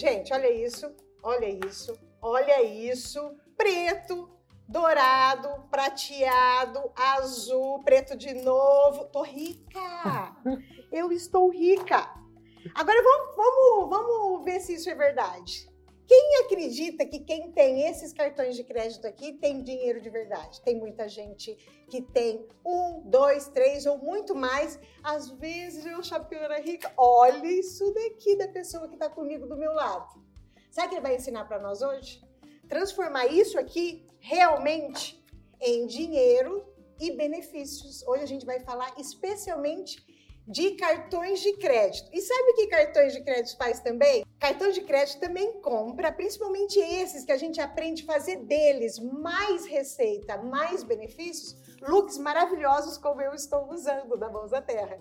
Gente, olha isso, olha isso, olha isso. Preto, dourado, prateado, azul, preto de novo. Tô rica! Eu estou rica! Agora vamos, vamos, vamos ver se isso é verdade. Quem acredita que quem tem esses cartões de crédito aqui tem dinheiro de verdade? Tem muita gente que tem um, dois, três ou muito mais. Às vezes eu achava que eu era rica. Olha isso daqui da pessoa que está comigo do meu lado. Sabe o que ele vai ensinar para nós hoje? Transformar isso aqui realmente em dinheiro e benefícios. Hoje a gente vai falar especialmente de cartões de crédito. E sabe o que cartões de crédito faz também? Cartão de crédito também compra, principalmente esses que a gente aprende a fazer deles mais receita, mais benefícios, looks maravilhosos como eu estou usando da Mãos da Terra.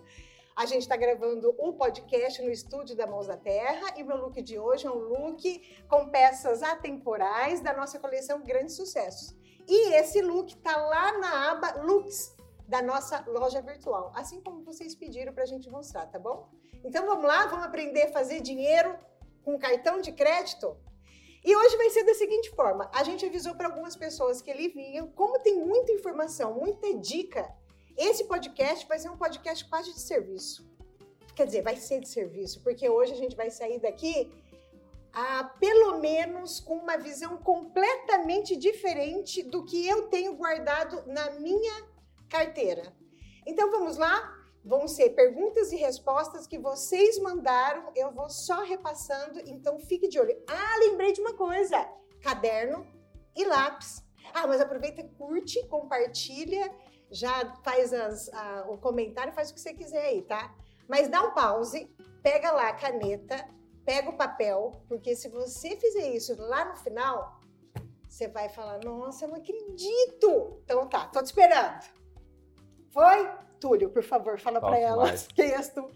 A gente está gravando um podcast no estúdio da Mãos da Terra e o meu look de hoje é um look com peças atemporais da nossa coleção Grandes Sucessos. E esse look está lá na aba Looks da nossa loja virtual, assim como vocês pediram para a gente mostrar, tá bom? Então vamos lá, vamos aprender a fazer dinheiro com cartão de crédito? E hoje vai ser da seguinte forma: a gente avisou para algumas pessoas que ele vinha, como tem muita informação, muita dica, esse podcast vai ser um podcast quase de serviço. Quer dizer, vai ser de serviço, porque hoje a gente vai sair daqui a, pelo menos com uma visão completamente diferente do que eu tenho guardado na minha carteira. Então vamos lá? Vão ser perguntas e respostas que vocês mandaram, eu vou só repassando, então fique de olho. Ah, lembrei de uma coisa: caderno e lápis. Ah, mas aproveita, curte, compartilha, já faz as, a, o comentário, faz o que você quiser aí, tá? Mas dá um pause, pega lá a caneta, pega o papel, porque se você fizer isso lá no final, você vai falar: Nossa, eu não acredito! Então tá, tô te esperando. Foi? Túlio, por favor, fala para elas quem és tu.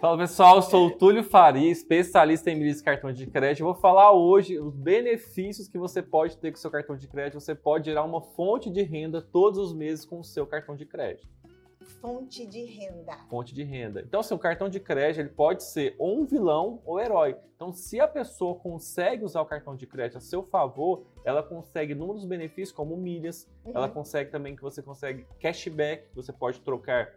Fala pessoal, eu sou o Túlio Faria, especialista em milhas de cartão de crédito. Eu vou falar hoje os benefícios que você pode ter com o seu cartão de crédito. Você pode gerar uma fonte de renda todos os meses com o seu cartão de crédito fonte de renda. Fonte de renda. Então, assim, o cartão de crédito ele pode ser ou um vilão ou herói. Então, se a pessoa consegue usar o cartão de crédito a seu favor, ela consegue inúmeros benefícios, como milhas, uhum. ela consegue também que você consegue cashback, você pode trocar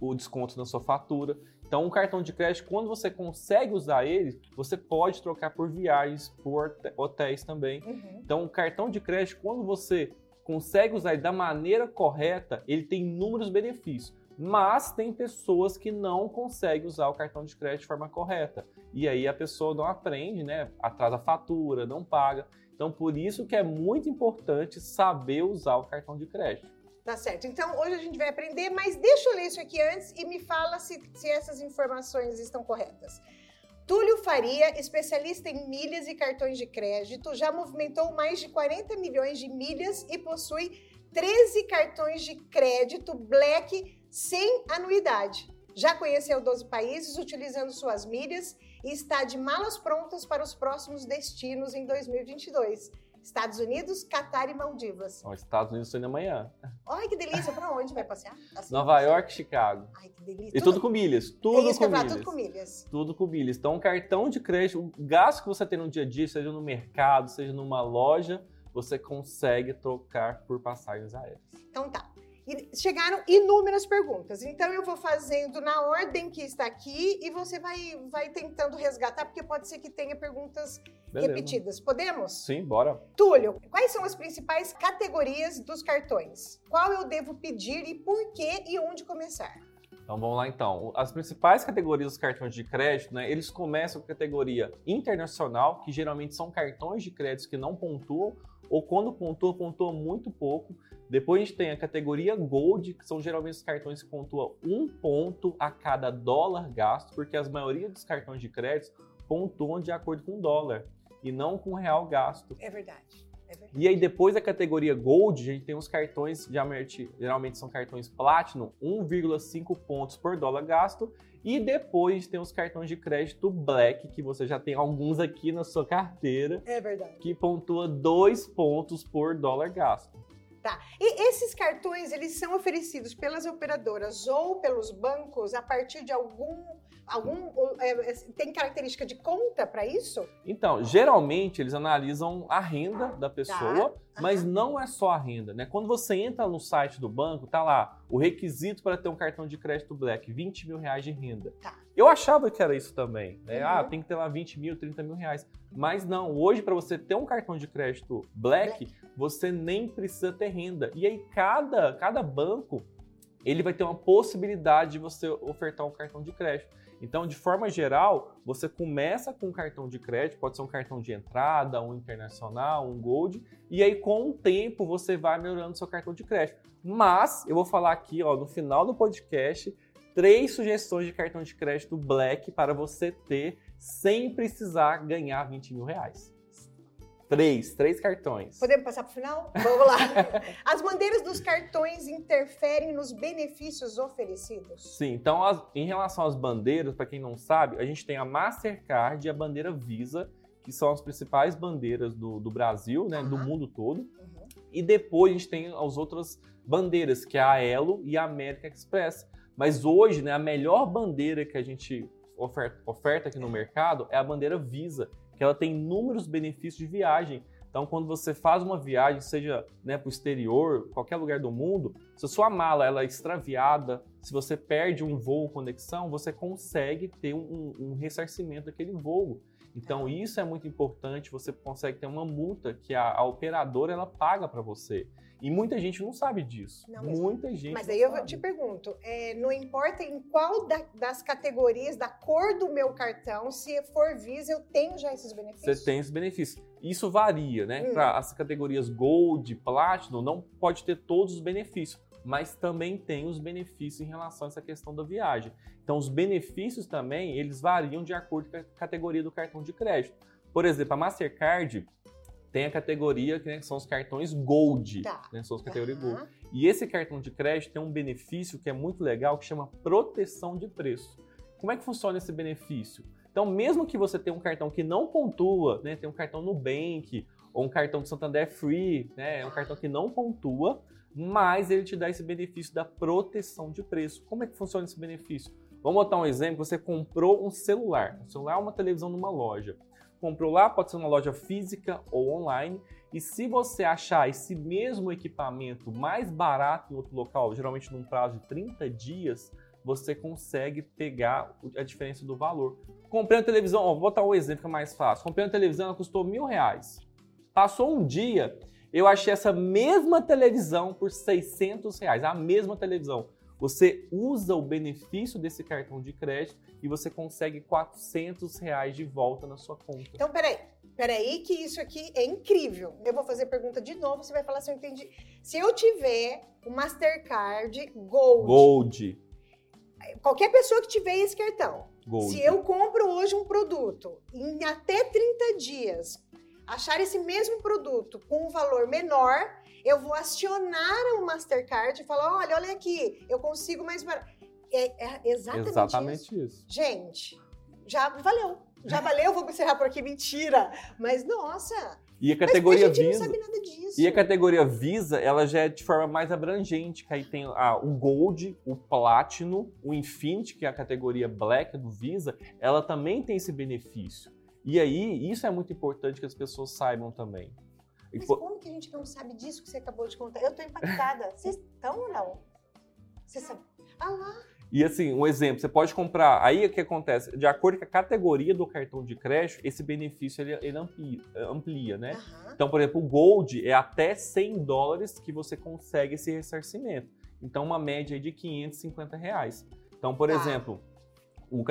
o desconto na sua fatura. Então, um cartão de crédito, quando você consegue usar ele, você pode trocar por viagens, por hotéis também. Uhum. Então, o cartão de crédito, quando você consegue usar da maneira correta, ele tem inúmeros benefícios. Mas tem pessoas que não conseguem usar o cartão de crédito de forma correta. E aí a pessoa não aprende, né? Atrasa a fatura, não paga. Então, por isso que é muito importante saber usar o cartão de crédito. Tá certo. Então, hoje a gente vai aprender, mas deixa eu ler isso aqui antes e me fala se, se essas informações estão corretas. Túlio Faria, especialista em milhas e cartões de crédito, já movimentou mais de 40 milhões de milhas e possui 13 cartões de crédito Black sem anuidade. Já conheceu 12 países utilizando suas milhas e está de malas prontas para os próximos destinos em 2022. Estados Unidos, Catar e Maldivas. Os Estados Unidos indo amanhã. Ai, que delícia. Para onde vai passear? Assim, Nova York, Chicago. Ai, que delícia. E tudo, tudo com milhas. Tudo é com milhas. tudo com milhas. Tudo com milhas. Então, um cartão de crédito, o gasto que você tem no dia a dia, seja no mercado, seja numa loja, você consegue trocar por passagens aéreas. Então tá. E chegaram inúmeras perguntas. Então eu vou fazendo na ordem que está aqui e você vai, vai tentando resgatar, porque pode ser que tenha perguntas Beleza. repetidas. Podemos? Sim, bora. Túlio, quais são as principais categorias dos cartões? Qual eu devo pedir e por que e onde começar? Então vamos lá então. As principais categorias dos cartões de crédito, né? Eles começam com a categoria internacional, que geralmente são cartões de crédito que não pontuam, ou quando pontua, pontua muito pouco. Depois a gente tem a categoria Gold, que são geralmente os cartões que pontuam um ponto a cada dólar gasto, porque a maioria dos cartões de crédito pontuam de acordo com o dólar e não com o real gasto. É verdade. É e aí, depois da categoria Gold, a gente tem os cartões, geralmente são cartões Platinum, 1,5 pontos por dólar gasto. E depois a gente tem os cartões de crédito Black, que você já tem alguns aqui na sua carteira. É verdade. Que pontua 2 pontos por dólar gasto. Tá. E esses cartões, eles são oferecidos pelas operadoras ou pelos bancos a partir de algum Algum é, tem característica de conta para isso? Então, geralmente eles analisam a renda da pessoa, Tá. mas Aham. não é só a renda, né? Quando você entra no site do banco, tá lá o requisito para ter um cartão de crédito Black, 20 mil reais de renda. Tá. Eu achava que era isso também, né? Uhum. Ah, tem que ter lá 20 mil, 30 mil reais. Mas não, hoje para você ter um cartão de crédito Black, você nem precisa ter renda. E aí cada, cada banco ele vai ter uma possibilidade de você ofertar um cartão de crédito. Então, de forma geral, você começa com um cartão de crédito, pode ser um cartão de entrada, um internacional, um gold, e aí com o tempo você vai melhorando seu cartão de crédito. Mas eu vou falar aqui, ó, no final do podcast, três sugestões de cartão de crédito Black para você ter sem precisar ganhar 20 mil reais. Três, três cartões. Podemos passar para o final? Vamos lá. As bandeiras dos cartões interferem nos benefícios oferecidos? Sim, então as- em relação às bandeiras, para quem não sabe, a gente tem a Mastercard e a bandeira Visa, que são as principais bandeiras do, do Brasil, né, do Aham. mundo todo. Uhum. E depois a gente tem as outras bandeiras, que é a Elo e a American Express. Mas hoje, né, a melhor bandeira que a gente oferta, oferta aqui no mercado é a bandeira Visa, que ela tem inúmeros benefícios de viagem. Então, quando você faz uma viagem, seja né, para o exterior, qualquer lugar do mundo, se a sua mala ela é extraviada, se você perde um voo conexão, você consegue ter um, um ressarcimento daquele voo. Então, isso é muito importante. Você consegue ter uma multa que a, a operadora ela paga para você. E muita gente não sabe disso. Não, mas- muita gente. Mas aí eu sabe. te pergunto, é, não importa em qual da- das categorias, da cor do meu cartão, se for Visa, eu tenho já esses benefícios? Você tem esses benefícios. Isso varia, né? Hum. Para as categorias Gold, Platinum, não pode ter todos os benefícios, mas também tem os benefícios em relação a essa questão da viagem. Então, os benefícios também, eles variam de acordo com a categoria do cartão de crédito. Por exemplo, a Mastercard tem a categoria que né, são os cartões Gold, Tá. né? São as categorias Gold. Aham. E esse cartão de crédito tem um benefício que é muito legal, que chama proteção de preço. Como é que funciona esse benefício? Então, mesmo que você tenha um cartão que não pontua, né, tem um cartão Nubank ou um cartão de Santander Free, né, é um cartão que não pontua, mas ele te dá esse benefício da proteção de preço. Como é que funciona esse benefício? Vamos botar um exemplo, você comprou um celular. Um celular é uma televisão numa loja. Comprou lá, pode ser uma loja física ou online, e se você achar esse mesmo equipamento mais barato em outro local, geralmente num prazo de 30 dias, você consegue pegar a diferença do valor. Comprei uma televisão, ó, vou botar um exemplo que é mais fácil. Comprei uma televisão, ela custou mil reais. Passou um dia, eu achei essa mesma televisão por 600 reais, a mesma televisão. Você usa o benefício desse cartão de crédito e você consegue 400 reais de volta na sua conta. Então, peraí. Peraí, que isso aqui é incrível. Eu vou fazer a pergunta de novo, você vai falar se eu entendi. Se eu tiver o Mastercard Gold, Gold. qualquer pessoa que tiver esse cartão, Gold. se eu compro hoje um produto em até 30 dias, achar esse mesmo produto com um valor menor, eu vou acionar o Mastercard e falar: olha, olha aqui, eu consigo mais barato. É, é exatamente, isso. Exatamente isso. Gente, já valeu. Já valeu, vou encerrar por aqui. Mentira. Mas, nossa. E a Mas categoria a gente Visa. não sabe nada disso. E a categoria Visa, ela já é de forma mais abrangente, que aí tem ah, o Gold, o Platinum, o Infinity, que é a categoria Black do Visa, ela também tem esse benefício. E aí, isso é muito importante que as pessoas saibam também. Mas pô, como que a gente não sabe disso que você acabou de contar? Eu tô impactada. Vocês estão ou não? Vocês sabem? Ah lá. E assim, um exemplo, você pode comprar. Aí o que acontece? De acordo com a categoria do cartão de crédito, esse benefício ele, ele amplia, amplia, né? Aham. Então, por exemplo, o Gold é até 100 dólares que você consegue esse ressarcimento. Então, uma média de 550 reais. Então, por Tá. exemplo, o,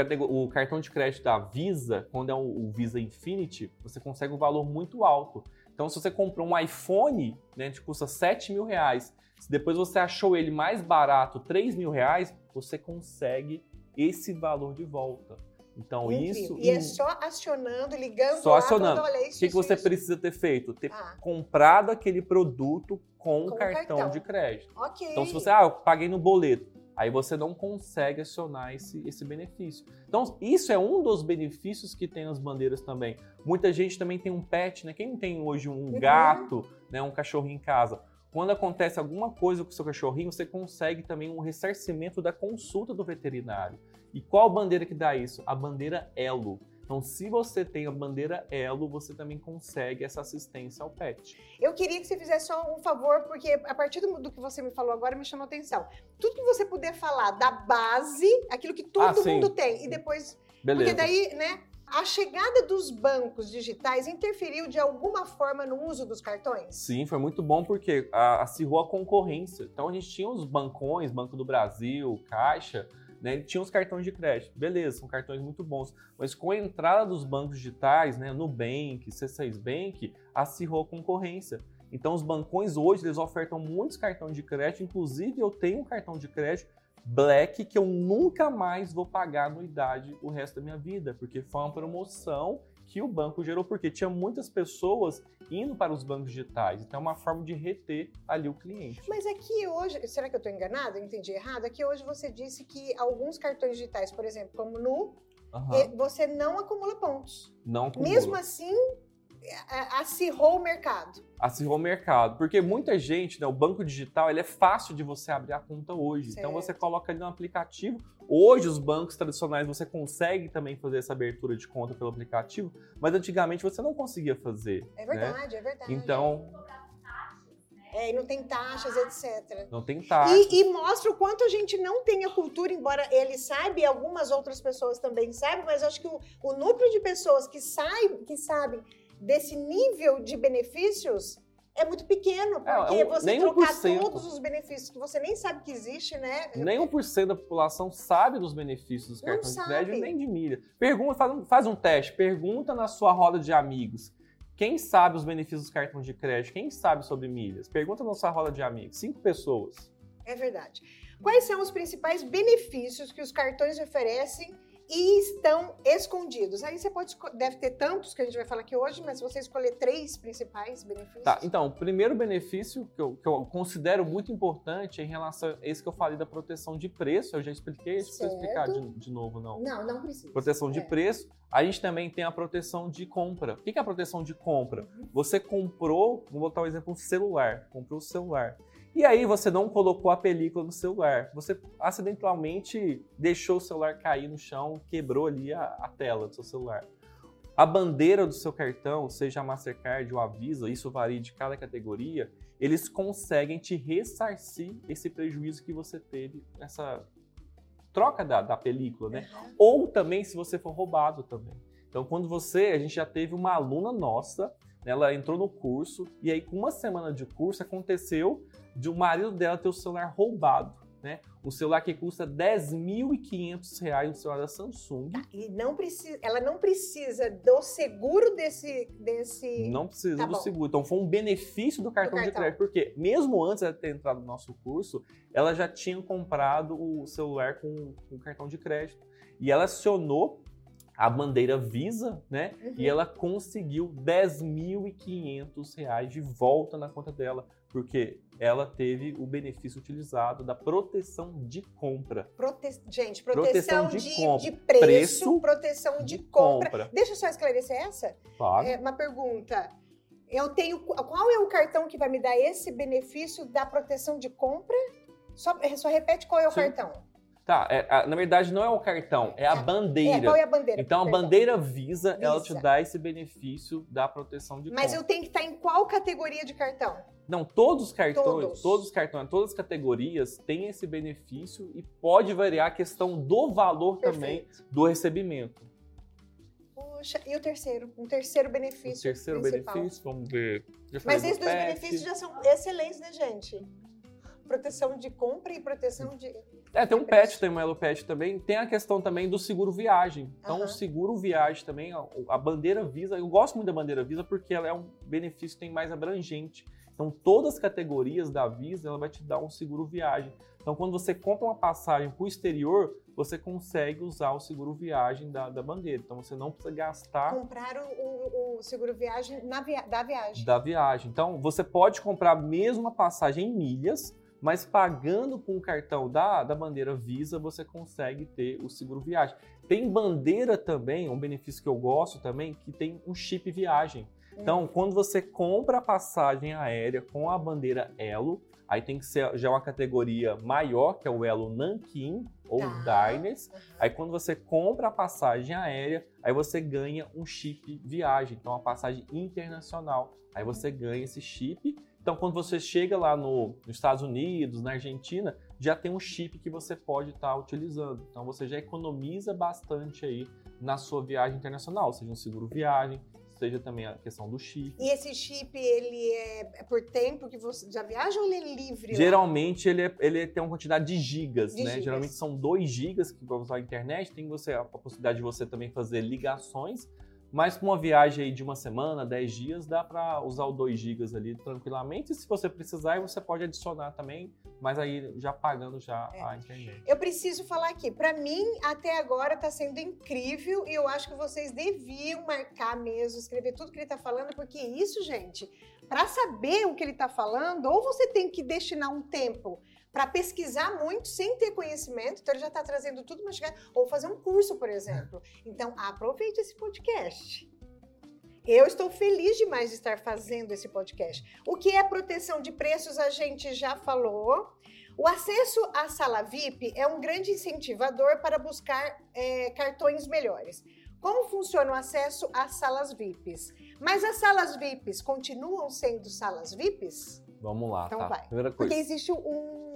o cartão de crédito da Visa, quando é o, o Visa Infinity, você consegue um valor muito alto. Então, se você comprou um iPhone, né, que custa 7 mil reais, se depois você achou ele mais barato, 3 mil reais, você consegue esse valor de volta. Então, Incrível. isso... E é só acionando, ligando Só lá, acionando. olha o isso, que, que isso, você isso. precisa ter feito? Ter Ah, comprado aquele produto com, Com o o cartão, cartão. de crédito. ok. Então, se você, ah, eu paguei no boleto, aí você não consegue acionar esse, esse benefício. Então, isso é um dos benefícios que tem nas bandeiras também. Muita gente também tem um pet, né? Quem tem hoje um Uhum. gato, né, um cachorro em casa? Quando acontece alguma coisa com o seu cachorrinho, você consegue também um ressarcimento da consulta do veterinário. E qual bandeira que dá isso? A bandeira Elo. Então, se você tem a bandeira Elo, você também consegue essa assistência ao pet. Eu queria que você fizesse só um favor, porque a partir do, do que você me falou agora me chamou atenção. Tudo que você puder falar da base, aquilo que todo Ah, mundo tem, e depois. Beleza. Porque daí, né? A chegada dos bancos digitais interferiu de alguma forma no uso dos cartões? Sim, foi muito bom porque acirrou a concorrência. Então a gente tinha os bancões, Banco do Brasil, Caixa, né? Tinha os cartões de crédito. Beleza, são cartões muito bons. Mas com a entrada dos bancos digitais, né? Nubank, C6 Bank, acirrou a concorrência. Então os bancões hoje eles ofertam muitos cartões de crédito. Inclusive eu tenho um cartão de crédito Black que eu nunca mais vou pagar anuidade o resto da minha vida, porque foi uma promoção que o banco gerou, porque tinha muitas pessoas indo para os bancos digitais. Então é uma forma de reter ali o cliente. Mas aqui hoje, será que eu estou enganada? Eu entendi errado? Aqui hoje você disse que alguns cartões digitais, por exemplo, como Nu, você não acumula pontos. Não acumula. Mesmo assim, acirrou o mercado. acirrou o mercado. Porque muita gente, né, o banco digital, ele é fácil de você abrir a conta hoje. Então Certo. você coloca ali no aplicativo. Hoje os bancos tradicionais você consegue também fazer essa abertura de conta pelo aplicativo, mas antigamente você não conseguia fazer. É né? verdade, é verdade. Então É, e não tem taxas, etc. não tem taxa. E, e mostra o quanto a gente não tem a cultura, embora ele saiba e algumas outras pessoas também saibam, mas acho que o, o núcleo de pessoas que, saib, que sabem desse nível de benefícios é muito pequeno, É, porque um- você trocar 1%. todos os benefícios que você nem sabe que existe, né? Nem 1% da população sabe dos benefícios dos cartões de crédito nem de milha. Pergunta, faz um, faz um teste, pergunta na sua roda de amigos. Quem sabe os benefícios dos cartões de crédito? Quem sabe sobre milhas? Pergunta na sua roda de amigos. Cinco pessoas. É verdade. Quais são os principais benefícios que os cartões oferecem e estão escondidos? Aí você pode deve ter tantos que a gente vai falar aqui hoje, mas se você escolher três principais benefícios. Tá, então, o primeiro benefício que eu, que eu considero muito importante em relação a esse que eu falei da proteção de preço. Eu já expliquei, eu Certo. explicar de, de novo, não. Não, não precisa. Proteção de É. preço. A gente também tem a proteção de compra. O que é a proteção de compra? Você comprou, vou botar um exemplo, um celular. Comprou o celular. E aí você não colocou a película no celular. Você acidentalmente deixou o celular cair no chão, quebrou ali a, a tela do seu celular. A bandeira do seu cartão, seja a Mastercard ou a Visa, isso varia de cada categoria, eles conseguem te ressarcir esse prejuízo que você teve nessa troca da, da película, né? Uhum. ou também se você for roubado também. Então, quando você, a gente já teve uma aluna nossa, ela entrou no curso e aí com uma semana de curso aconteceu de o marido dela ter o celular roubado, né? Um celular que custa 10.500 reais, um celular da Samsung. E não precisa, ela não precisa do seguro desse desse Não precisa Tá do bom. seguro. Então foi um benefício do cartão, de cartão. crédito, porque mesmo antes de ter entrado no nosso curso, ela já tinha comprado o celular com, com cartão de crédito. E ela acionou a bandeira Visa, né? Uhum. E ela conseguiu 10.500 reais de volta na conta dela, porque ela teve o benefício utilizado da proteção de compra. Prote- Gente, proteção, Proteção de de, compra. de preço, Preço proteção de, compra. compra. Deixa eu só esclarecer essa. Claro. É, uma pergunta. Eu tenho. Qual é o cartão que vai me dar esse benefício da proteção de compra? Só, só repete qual é o Sim. cartão. Tá, é, a- na verdade não é o cartão, é a É, bandeira. É, qual é a bandeira? Então a bandeira Visa, ela te Visa. dá esse benefício da proteção de Mas compra. eu tenho que estar em qual categoria de cartão? Não, todos os cartões, Todos. todos os cartões, todas as categorias têm esse benefício e pode variar a questão do valor também Perfeito. do recebimento. Poxa, e o terceiro? Um terceiro O benefício. terceiro principal. benefício, vamos ver. Mas esses dois benefícios já são excelentes, né, gente? Proteção de compra e proteção de. É, tem um pet, tem um Elo Pet também. Tem a questão também do seguro viagem. Então, Aham. o seguro viagem também, a, a bandeira Visa, eu gosto muito da bandeira Visa porque ela é um benefício que tem mais abrangente. Então, todas as categorias da Visa, ela vai te dar um seguro viagem. Então, quando você compra uma passagem para o exterior, você consegue usar o seguro viagem da, da bandeira. Então, você não precisa gastar Comprar o, o- o seguro viagem na via- da viagem. da viagem. Então, você pode comprar mesmo a passagem em milhas, mas pagando com o cartão da, da bandeira Visa, você consegue ter o seguro viagem. Tem bandeira também, um benefício que eu gosto também, que tem um chip viagem. Então, quando você compra a passagem aérea com a bandeira Elo, aí tem que ser já uma categoria maior, que é o Elo Nankin ou Tá. Diners. Uhum. Aí quando você compra a passagem aérea, aí você ganha um chip viagem, então uma passagem internacional. Aí você ganha esse chip. Então quando você chega lá no, nos Estados Unidos, na Argentina, já tem um chip que você pode estar utilizando. Então você já economiza bastante aí na sua viagem internacional, seja um seguro viagem, seja também a questão do chip. E esse chip, ele é é por tempo que você já viaja ou ele é livre? Geralmente ele, é- ele tem uma quantidade de gigas, De né? gigas. Geralmente são 2 gigas que para usar a internet, tem você a possibilidade de você também fazer ligações, mas com uma viagem aí de uma semana, 10 dias, dá para usar o 2 gigas ali tranquilamente. E se você precisar, você pode adicionar também, mas aí já pagando já É. a internet. Eu preciso falar aqui, para mim até agora tá sendo incrível e eu acho que vocês deviam marcar mesmo, escrever tudo que ele tá falando, porque isso, gente, para saber o que ele tá falando, ou você tem que destinar um tempo para pesquisar muito sem ter conhecimento, então ele já tá trazendo tudo mastigado, ou fazer um curso, por exemplo. Então, aproveite esse podcast. Eu estou feliz demais de estar fazendo esse podcast. O que é proteção de preços, a gente já falou. O acesso à sala VIP é um grande incentivador para buscar é, cartões melhores. Como funciona o acesso às salas VIPs? Mas as salas VIPs continuam sendo salas VIPs? Vamos lá, Então tá? vai. Primeira Porque coisa. existe um,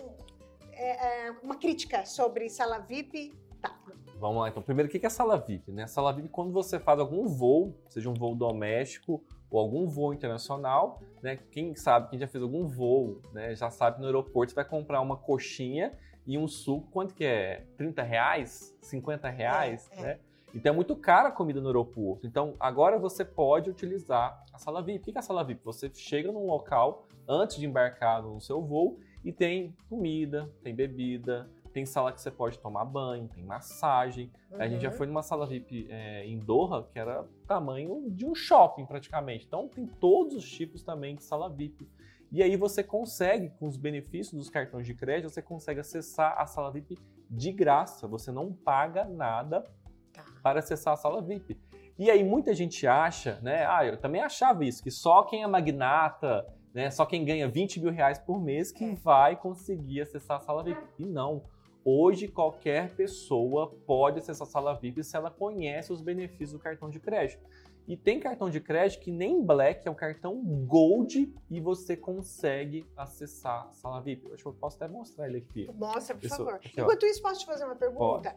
é, é, uma crítica sobre sala VIP. Tá. Vamos lá, então. Primeiro, o que é sala VIP? Né? Sala VIP, quando você faz algum voo, seja um voo doméstico ou algum voo internacional, né? Quem sabe, quem já fez algum voo, né? Já sabe no aeroporto você vai comprar uma coxinha e um suco, quanto que é? 30 reais? 50 reais, É, é. né? Então é muito cara a comida no aeroporto. Então agora você pode utilizar a sala VIP. O que é a sala VIP? Você chega num local antes de embarcar no seu voo e tem comida, tem bebida, tem sala que você pode tomar banho, tem massagem. A gente já Uhum. foi numa sala VIP é, em Doha, que era tamanho de um shopping praticamente. Então tem todos os tipos também de sala VIP. E aí você consegue, com os benefícios dos cartões de crédito, você consegue acessar a sala VIP de graça. Você não paga nada Tá. para acessar a sala VIP. E aí muita gente acha, né? Ah, eu também achava isso, que só quem é magnata, né? Só quem ganha 20 mil reais por mês que É. vai conseguir acessar a sala VIP. E não. Hoje qualquer pessoa pode acessar a sala VIP se ela conhece os benefícios do cartão de crédito. E tem cartão de crédito que nem Black é o cartão Gold e você consegue acessar a sala VIP. Eu acho que eu posso até mostrar ele aqui. Mostra, por Isso, favor. aqui. Enquanto isso, posso te fazer uma pergunta?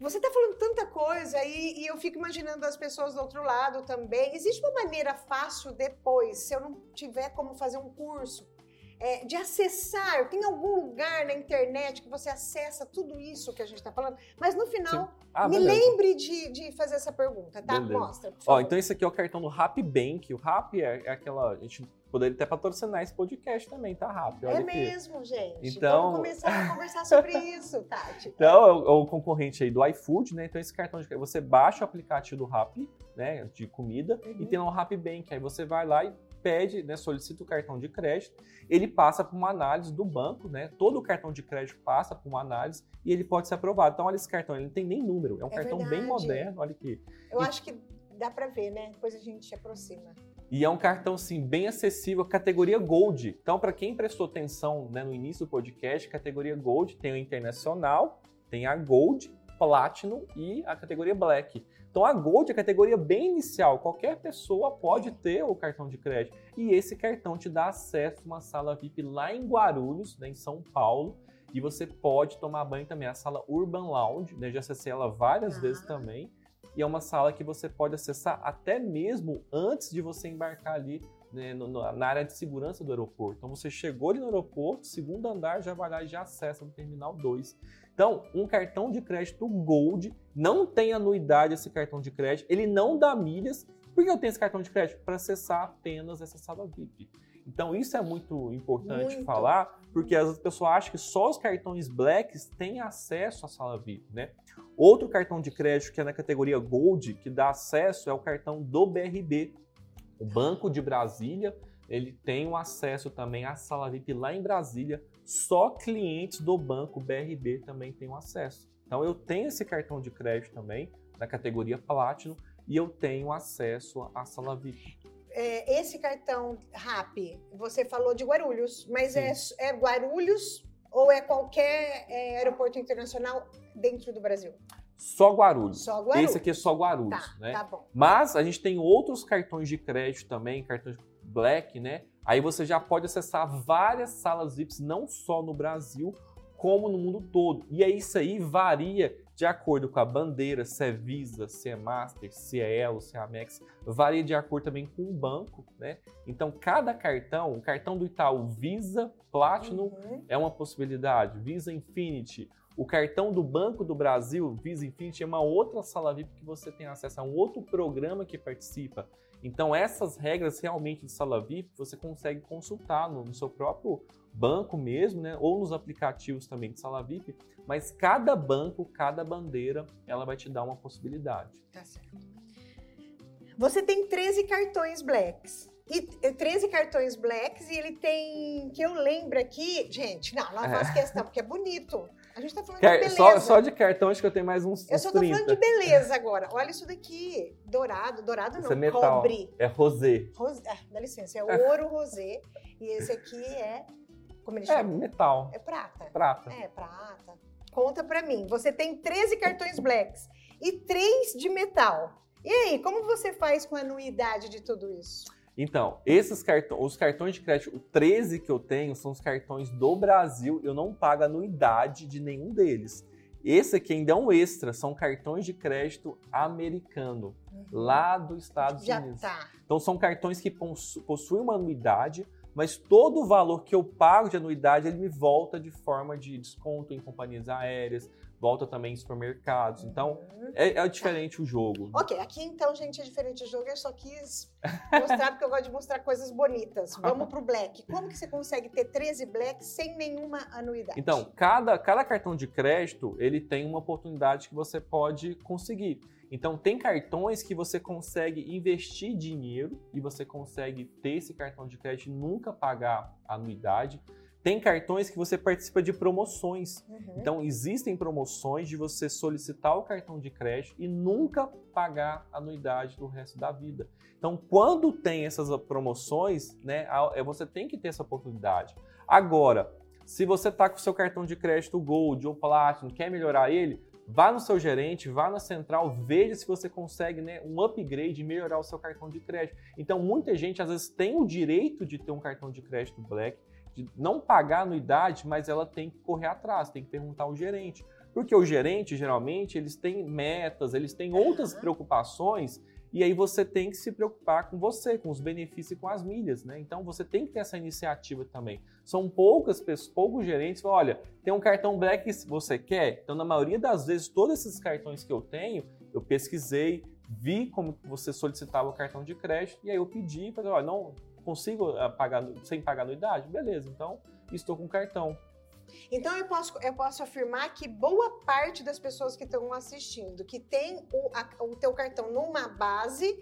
Você está falando tanta coisa e, e eu fico imaginando as pessoas do outro lado também. Existe uma maneira fácil depois, se eu não tiver como fazer um curso, é, de acessar? Tem algum lugar na internet que você acessa tudo isso que a gente está falando? Mas no final, Ah, me beleza. lembre de, de fazer essa pergunta, tá? Beleza. Mostra, Ó, então esse aqui é o cartão do Rap Bank. O Rap é, é aquela. A gente poderia até patrocinar esse podcast também, tá, Rap? É aqui. mesmo, gente. Então- Vamos começar a conversar sobre isso, Tati. Então, é o, é o concorrente aí do iFood, né? Então, esse cartão de você baixa o aplicativo do Rap, né? De comida, Uhum. e tem lá o Rap Bank. Aí você vai lá e pede, né? Solicita o cartão de crédito. Ele passa por uma análise do banco, né? Todo o cartão de crédito passa por uma análise e ele pode ser aprovado. Então, olha esse cartão, ele não tem nem número. É um É cartão bem verdade. moderno, olha aqui. Eu acho que dá pra ver, né? Depois a gente se aproxima. E é um cartão, assim, bem acessível, categoria Gold. Então, para quem prestou atenção né, no início do podcast, categoria Gold tem o Internacional, tem a Gold, Platinum e a categoria Black. Então, a Gold é a categoria bem inicial. Qualquer pessoa pode ter o cartão de crédito. E esse cartão te dá acesso a uma sala VIP lá em Guarulhos, né, em São Paulo. E você pode tomar banho também. A sala Urban Lounge, né, já acessei ela várias Ah. vezes também. E é uma sala que você pode acessar até mesmo antes de você embarcar ali né, no- na área de segurança do aeroporto. Então você chegou ali no aeroporto, segundo andar, já vai lá e já acessa no Terminal 2. Então, um cartão de crédito Gold não tem anuidade esse cartão de crédito, ele não dá milhas. Por que eu tenho esse cartão de crédito? Para acessar apenas essa sala VIP. Então, isso é muito importante Muito. falar, porque as pessoas acham que só os cartões Blacks têm acesso à sala VIP, né? Outro cartão de crédito que é na categoria Gold, que dá acesso, é o cartão do BRB. O Banco de Brasília, ele tem um acesso também à sala VIP lá em Brasília. Só clientes do Banco BRB também têm um acesso. Então eu tenho esse cartão de crédito também, na categoria Platinum, e eu tenho acesso à sala VIP. é, esse cartão RAP, você falou de Guarulhos, mas é, é Guarulhos ou é qualquer é, aeroporto internacional dentro do Brasil? Só Guarulhos. Só Guarulhos. Esse aqui é só Guarulhos, Tá, né? tá bom. Mas a gente tem outros cartões de crédito também, cartões Black, né? Aí você já pode acessar várias salas VIPs, não só no Brasil, como no mundo todo. E aí isso aí varia de acordo com a bandeira, se é Visa, se é Master, se é Elo, se é Amex, varia de acordo também com o banco, né? Então cada cartão, o cartão do Itaú Visa Platinum Uhum. é uma possibilidade, Visa Infinity, o cartão do Banco do Brasil, Visa Infinity, é uma outra sala VIP que você tem acesso a um outro programa que participa. Então, essas regras realmente de sala VIP você consegue consultar no, no seu próprio banco mesmo, né? Ou nos aplicativos também de sala VIP. Mas cada banco, cada bandeira, ela vai te dar uma possibilidade. Tá certo. Você tem 13 cartões blacks. E eh, 13 cartões blacks e ele tem, que eu lembro aqui, gente, não, não faço questão, porque é bonito. A gente tá falando de Quer- beleza. Só, só de cartão, acho que eu tenho mais uns, eu uns só tô 30. falando de beleza agora. Olha isso daqui. Dourado, dourado não, é metal. cobre. É rosé. Rosé, ah, dá licença, é ouro rosé. E esse aqui é, como ele É chama? metal. É prata. Prata. É, prata. Conta pra mim. Você tem 13 cartões blacks e 3 de metal. E aí, como você faz com a anuidade de tudo isso? Então, esses cartões, os cartões de crédito, o 13 que eu tenho, são os cartões do Brasil. Eu não pago anuidade de nenhum deles. Esse aqui ainda é um extra, são cartões de crédito americano, lá dos Estados Já Unidos. tá. Então são cartões que possu- possuem uma anuidade, mas todo o valor que eu pago de anuidade, ele me volta de forma de desconto em companhias aéreas, volta também em supermercados. Então, Uhum. é, é diferente o jogo. Ok, aqui então, gente, é diferente o jogo. Eu só quis mostrar, porque eu gosto de mostrar coisas bonitas. Vamos pro Black. Como que você consegue ter 13 Blacks sem nenhuma anuidade? Então, cada, cada cartão de crédito, ele tem uma oportunidade que você pode conseguir. Então, tem cartões que você consegue investir dinheiro e você consegue ter esse cartão de crédito e nunca pagar anuidade. Tem cartões que você participa de promoções. Uhum. Então, existem promoções de você solicitar o cartão de crédito e nunca pagar anuidade do resto da vida. Então, quando tem essas promoções, né, a- é, você tem que ter essa oportunidade. Agora, se você está com o seu cartão de crédito Gold ou Platinum, quer melhorar ele, vá no seu gerente, vá na central, veja se você consegue né, um upgrade e melhorar o seu cartão de crédito. Então, muita gente às vezes tem o direito de ter um cartão de crédito Black, de não pagar anuidade, mas ela tem que correr atrás, tem que perguntar ao gerente. Porque o gerente, geralmente, eles têm metas, eles têm outras Aham. preocupações, e aí você tem que se preocupar com você, com os benefícios e com as milhas, né? Então você tem que ter essa iniciativa também. São poucas pessoas, poucos gerentes que falam, olha, tem um cartão Black que você quer? Então, na maioria das vezes, todos esses cartões que eu tenho, eu pesquisei, vi como você solicitava o cartão de crédito, e aí eu pedi, falei, olha, não consigo ah, pagar sem pagar anuidade? Beleza, então estou com cartão. Então eu posso, eu posso afirmar que boa parte das pessoas que estão assistindo, que tem o, a- o teu cartão numa base,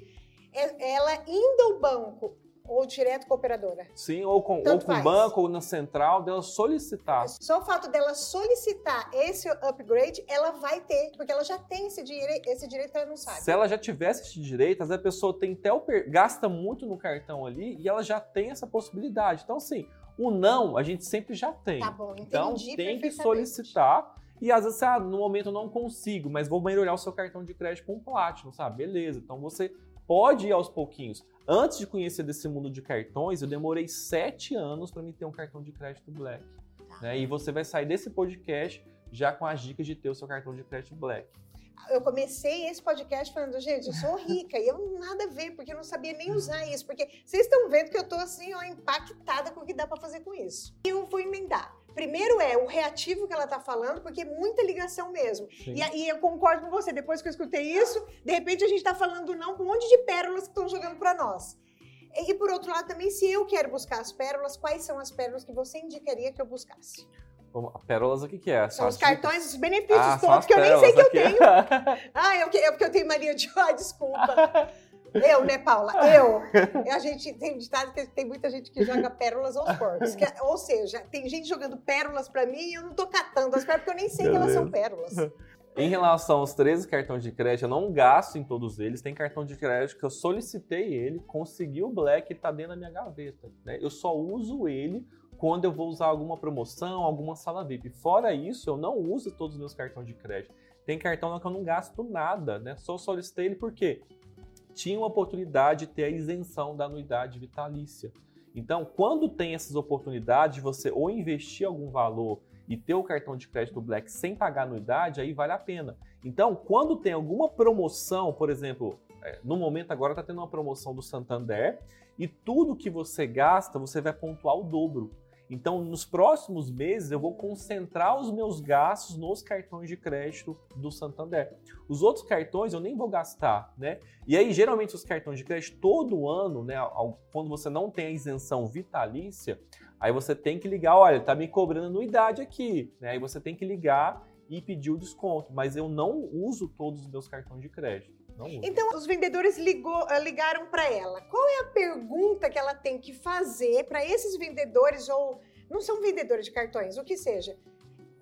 é- ela indo ao banco ou direto com a operadora. Sim, ou com, ou com o banco, ou na central, dela solicitar. Só o fato dela solicitar esse upgrade, ela vai ter, porque ela já tem esse, direito, esse direito ela não sabe. Se ela já tivesse esse direito, às vezes a pessoa tem até o per- gasta muito no cartão ali e ela já tem essa possibilidade. Então, assim, o não a gente sempre já tem. Tá bom, entendi então, tem que solicitar. E às vezes, ah, no momento eu não consigo, mas vou melhorar o seu cartão de crédito com Platinum, sabe? Beleza. Então você pode ir aos pouquinhos. Antes de conhecer desse mundo de cartões, eu demorei sete anos para me ter um cartão de crédito Black. Né? E você vai sair desse podcast já com as dicas de ter o seu cartão de crédito Black. eu comecei esse podcast falando, gente, eu sou rica e eu nada a ver, porque eu não sabia nem usar isso. Porque vocês estão vendo que eu tô assim, ó, impactada com o que dá pra fazer com isso. E eu vou emendar. Primeiro é o reativo que ela tá falando, porque é muita ligação mesmo. E, aí eu concordo com você, depois que eu escutei isso, de repente a gente tá falando não com um monte de pérolas que estão jogando pra nós. E, e por outro lado também, se eu quero buscar as pérolas, quais são as pérolas que você indicaria que eu buscasse? Pérolas, o que, que é? São os cartões, os benefícios Ah, todos, que eu nem sei que eu tenho. Ah, é porque, é porque eu tenho mania de. Ai, desculpa. Eu, né, Paula? Eu. A gente tem ditado que tem muita gente que joga pérolas aos porcos. Que- ou seja, tem gente jogando pérolas pra mim e eu não tô catando as pérolas porque eu nem sei que elas são pérolas. Em relação aos 13 cartões de crédito, eu não gasto em todos eles. Tem cartão de crédito que eu solicitei ele, consegui o Black e está dentro da minha gaveta. Né? Eu só uso ele quando eu vou usar alguma promoção, alguma sala VIP. Fora isso, eu não uso todos os meus cartões de crédito. Tem cartão que eu não gasto nada, né? Só solicitei ele porque tinha uma oportunidade de ter a isenção da anuidade vitalícia. Então, quando tem essas oportunidades de você ou investir algum valor e ter o cartão de crédito Black sem pagar anuidade, aí vale a pena. Então, quando tem alguma promoção, por exemplo, é, no momento agora está tendo uma promoção do Santander e tudo que você gasta, você vai pontuar o dobro. Então, nos próximos meses, eu vou concentrar os meus gastos nos cartões de crédito do Santander. Os outros cartões eu nem vou gastar, né? E aí, geralmente, os cartões de crédito, todo ano, né, quando você não tem a isenção vitalícia, aí você tem que ligar, olha, tá me cobrando anuidade aqui, né? Aí você tem que ligar e pedir o desconto, mas eu não uso todos os meus cartões de crédito. Então, os vendedores ligou, eh, ligaram para ela. Qual é a pergunta que ela tem que fazer para esses vendedores, ou não são vendedores de cartões, o que seja,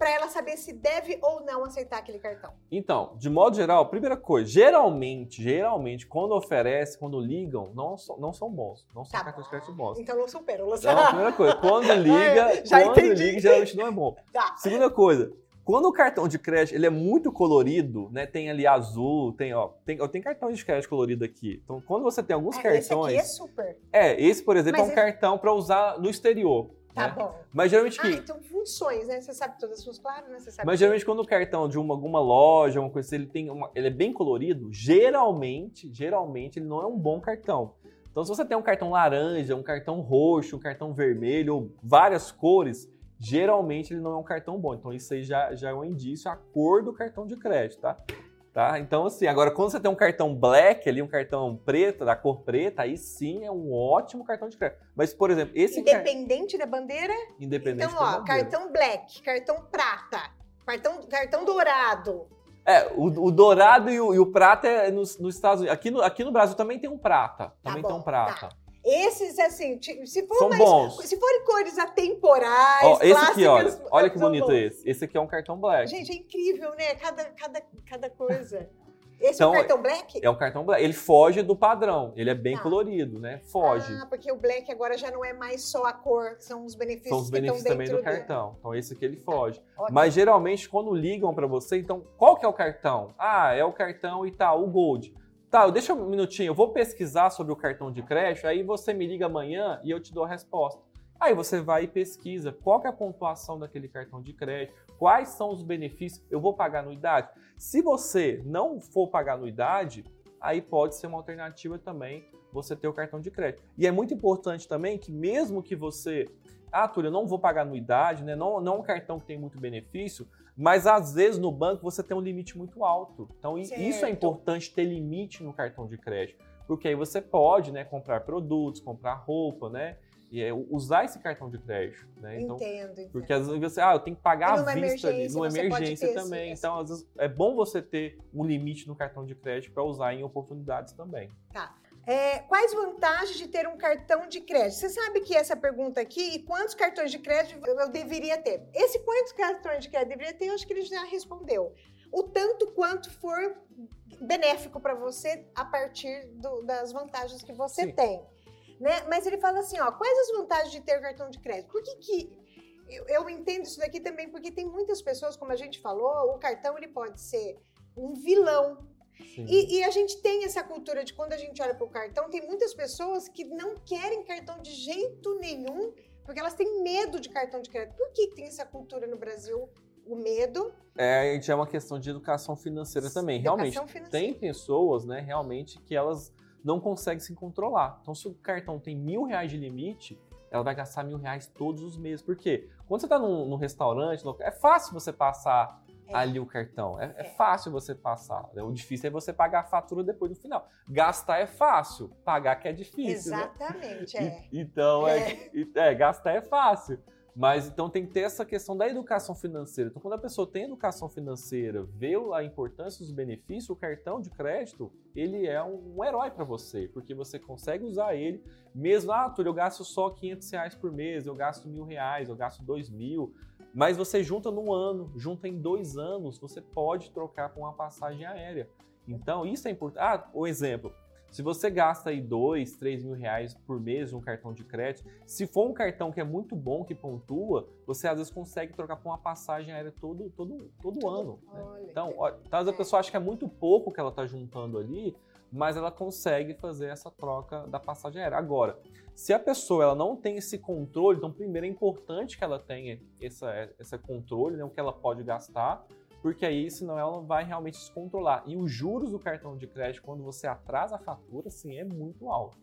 para ela saber se deve ou não aceitar aquele cartão? Então, de modo geral, primeira coisa, geralmente, geralmente, quando oferece, quando ligam, não, so, não são bons. Não são tá cartões de crédito bons. Então não são pérolas. Então, primeira coisa, quando liga, quando entendi. liga, geralmente não é bom. Tá. Segunda coisa, quando o cartão de crédito ele é muito colorido, né? Tem ali azul, tem, ó, tem, eu tenho cartão de crédito colorido aqui. Então, quando você tem alguns é, cartões. Esse aqui é super. É, esse, por exemplo, Mas é um cartão para usar no exterior. Tá né? bom. Mas geralmente. Ah, então funções, né? Você sabe todas as suas, claro, né? Você sabe Mas geralmente quando o cartão de uma, alguma loja, uma coisa assim, ele tem uma, ele é bem colorido, geralmente, geralmente ele não é um bom cartão. Então, se você tem um cartão laranja, um cartão roxo, um cartão vermelho, ou várias cores, geralmente ele não é um cartão bom. Então isso aí já, já é um indício, a cor do cartão de crédito, tá? Tá? Então, assim, agora quando você tem um cartão black ali, um cartão preto, da cor preta, aí sim é um ótimo cartão de crédito. Mas, por exemplo, esse Independente car... da bandeira? Independente então, ó, cartão black, cartão prata, cartão, cartão dourado. É, o, o dourado e o, e o, prata é nos, nos Estados Unidos. Aqui no, aqui no Brasil também tem um prata. Tá também bom, tem um prata. Tá. Esses, assim, se for mais, bons. Se forem cores atemporais, esse aqui, olha. Olha que bonito bons. esse. Esse aqui é um cartão black. Gente, é incrível, né? Cada, cada, cada coisa. Esse então, é um então, cartão black? É um cartão black. Ele foge do padrão. Ele é bem tá. colorido, né? Foge. Ah, porque o black agora já não é mais só a cor, são os benefícios São os benefícios também do cartão. Então esse aqui ele foge. Mas geralmente quando ligam para você, então qual que é o cartão? Ah, é o cartão Itaú Gold. Tá, deixa um minutinho, eu vou pesquisar sobre o cartão de crédito, aí você me liga amanhã e eu te dou a resposta. Aí você vai e pesquisa qual é a pontuação daquele cartão de crédito, quais são os benefícios, eu vou pagar anuidade. Se você não for pagar anuidade, aí pode ser uma alternativa também você ter o cartão de crédito. E é muito importante também que mesmo que você, ah, Túlio, eu não vou pagar anuidade, né? não, não é um cartão que tem muito benefício, mas às vezes no banco você tem um limite muito alto. Então certo. isso é importante ter limite no cartão de crédito, porque aí você pode, né, comprar produtos, comprar roupa, né? E é usar esse cartão de crédito, né? Então, entendo, entendo. Porque às vezes você, ah, eu tenho que pagar à vista ali, numa emergência também. Esse, então, às vezes é bom você ter um limite no cartão de crédito para usar em oportunidades também. Tá. É, quais vantagens de ter um cartão de crédito? Você sabe que essa pergunta aqui, e quantos cartões de crédito eu deveria ter? Esse quantos cartões de crédito deveria ter, eu acho que ele já respondeu. O tanto quanto for benéfico para você a partir do, das vantagens que você Sim. tem. Né? Mas ele fala assim, ó, quais as vantagens de ter cartão de crédito? Por que, que eu, eu entendo isso daqui também? Porque tem muitas pessoas, como a gente falou, o cartão ele pode ser um vilão e, e, a gente tem essa cultura de quando a gente olha para o cartão, tem muitas pessoas que não querem cartão de jeito nenhum, porque elas têm medo de cartão de crédito. Por que tem essa cultura no Brasil? O medo. É, é uma questão de educação financeira também. Educação realmente, financeira. tem pessoas, né, realmente, que elas não conseguem se controlar. Então, se o cartão tem mil reais de limite, ela vai gastar mil reais todos os meses. Por quê? Quando você está num, num, restaurante, é fácil você passar é. ali o cartão. É, é, é, fácil você passar. Né? O difícil é você pagar a fatura depois no final. Gastar é fácil, pagar que é difícil. Né? Exatamente, né? é. Então, é. é, gastar é fácil. Mas então tem que ter essa questão da educação financeira. Então, quando a pessoa tem educação financeira, vê a importância dos benefícios, o cartão de crédito, ele é um, um herói para você, porque você consegue usar ele, mesmo, ah, Túlio, eu gasto só 500 reais por mês, eu gasto mil reais, eu gasto dois mil Mas você junta num ano, junta em dois anos, você pode trocar por uma passagem aérea. Então, isso é importante. Ah, o exemplo. Se você gasta aí dois, três mil reais por mês um cartão de crédito, se for um cartão que é muito bom, que pontua, você às vezes consegue trocar por uma passagem aérea todo, todo, todo ano. Né? Então, ó, às vezes a é. pessoa acha que é muito pouco que ela está juntando ali, mas ela consegue fazer essa troca da passagem aérea. Agora, se a pessoa ela não tem esse controle, então primeiro é importante que ela tenha essa, esse controle, né, o que ela pode gastar, porque aí senão ela vai realmente se controlar. E os juros do cartão de crédito, quando você atrasa a fatura, sim, é muito alto.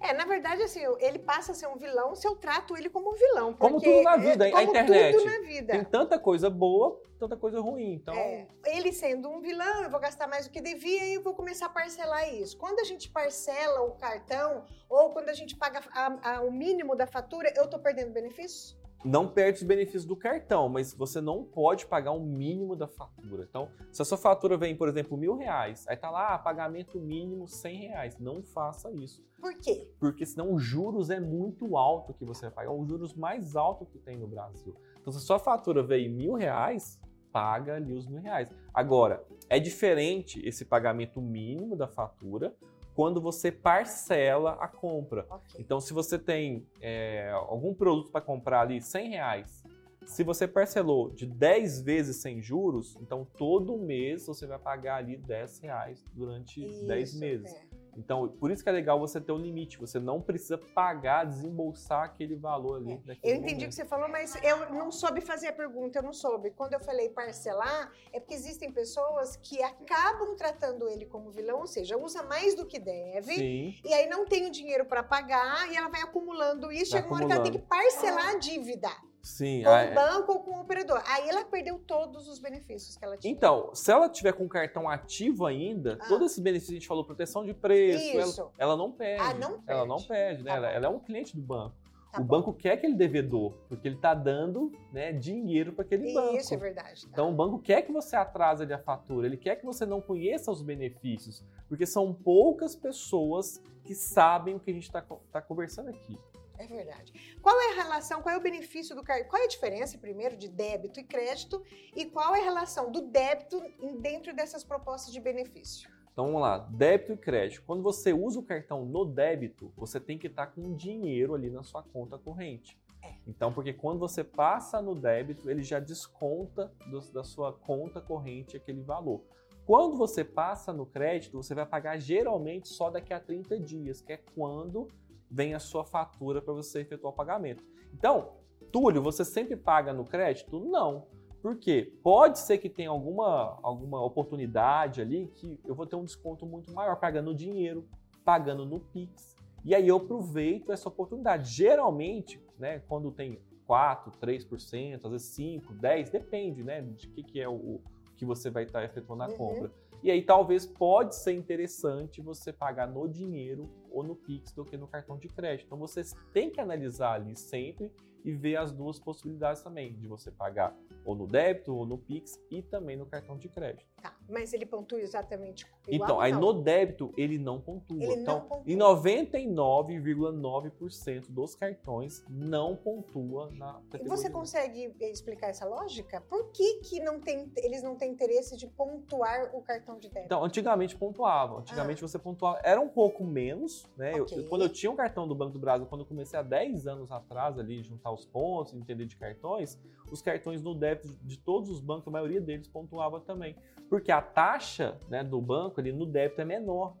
É, na verdade, assim, ele passa a ser um vilão se eu trato ele como um vilão. Como tudo na vida, é, a internet. Tudo na vida. Tem tanta coisa boa, tanta coisa ruim. Então... É, ele sendo um vilão, eu vou gastar mais do que devia e eu vou começar a parcelar isso. Quando a gente parcela o cartão ou quando a gente paga a, a, o mínimo da fatura, eu estou perdendo benefício? Não perde os benefícios do cartão, mas você não pode pagar o mínimo da fatura. Então, se a sua fatura vem, por exemplo, mil reais, aí tá lá, pagamento mínimo cem reais. Não faça isso. Por quê? Porque senão os juros é muito alto que você vai pagar, é os juros mais alto que tem no Brasil. Então, se a sua fatura veio mil reais, paga ali os mil reais. Agora, é diferente esse pagamento mínimo da fatura quando você parcela a compra. Okay. Então, se você tem é, algum produto para comprar ali 100 reais, se você parcelou de 10 vezes sem juros, então todo mês você vai pagar ali 10 reais durante Isso, 10 meses. É. Então, por isso que é legal você ter um limite. Você não precisa pagar, desembolsar aquele valor ali. É. Eu entendi o que você falou, mas eu não soube fazer a pergunta, eu não soube. Quando eu falei parcelar, é porque existem pessoas que acabam tratando ele como vilão, ou seja, usa mais do que deve, Sim. e aí não tem o dinheiro para pagar, e ela vai acumulando isso, chega uma hora que ela tem que parcelar a dívida. Sim. Com o banco ou com o operador. Aí ela perdeu todos os benefícios que ela tinha. Então, se ela tiver com o cartão ativo ainda, ah. todos esses benefícios que a gente falou, proteção de preço, ela, ela, não perde. Ah, não perde. Ela não perde, né? Tá ela, ela, é um cliente do banco. Tá o bom. banco quer aquele devedor, porque ele está dando né, dinheiro para aquele Isso, banco. Isso é verdade. Tá. Então o banco quer que você atrase a fatura, ele quer que você não conheça os benefícios, porque são poucas pessoas que sabem o que a gente está tá conversando aqui. É verdade. Qual é a relação, qual é o benefício do cartão? Qual é a diferença, primeiro, de débito e crédito? E qual é a relação do débito dentro dessas propostas de benefício? Então vamos lá, débito e crédito. Quando você usa o cartão no débito, você tem que estar com dinheiro ali na sua conta corrente. É. Então, porque quando você passa no débito, ele já desconta do, da sua conta corrente aquele valor. Quando você passa no crédito, você vai pagar geralmente só daqui a 30 dias, que é quando vem a sua fatura para você efetuar o pagamento. Então, Túlio, você sempre paga no crédito? Não. Por quê? Pode ser que tenha alguma, alguma oportunidade ali que eu vou ter um desconto muito maior pagando dinheiro, pagando no Pix. E aí eu aproveito essa oportunidade. Geralmente, né, quando tem 4, 3%, às vezes 5, 10, depende, né, de que, que é o, que você vai estar efetuando a uhum. compra. E aí talvez pode ser interessante você pagar no dinheiro ou no Pix do que no cartão de crédito. Então você tem que analisar ali sempre e ver as duas possibilidades também, de você pagar ou no débito ou no Pix e também no cartão de crédito. Tá, mas ele pontua exatamente igual? Então, aí não? no débito ele não pontua. Ele então, não pontua. em 99,9% dos cartões não pontua na categoria. E você consegue explicar essa lógica? Por que, que não tem, eles não têm interesse de pontuar o cartão de débito? Então, antigamente pontuavam. Antigamente ah. você pontuava, era um pouco menos, né? Okay. Eu, quando eu tinha um cartão do Banco do Brasil, quando eu comecei há 10 anos atrás ali, juntar os pontos, entender de cartões, os cartões no débito de todos os bancos, a maioria deles pontuava também. Porque a taxa né, do banco ali no débito é menor.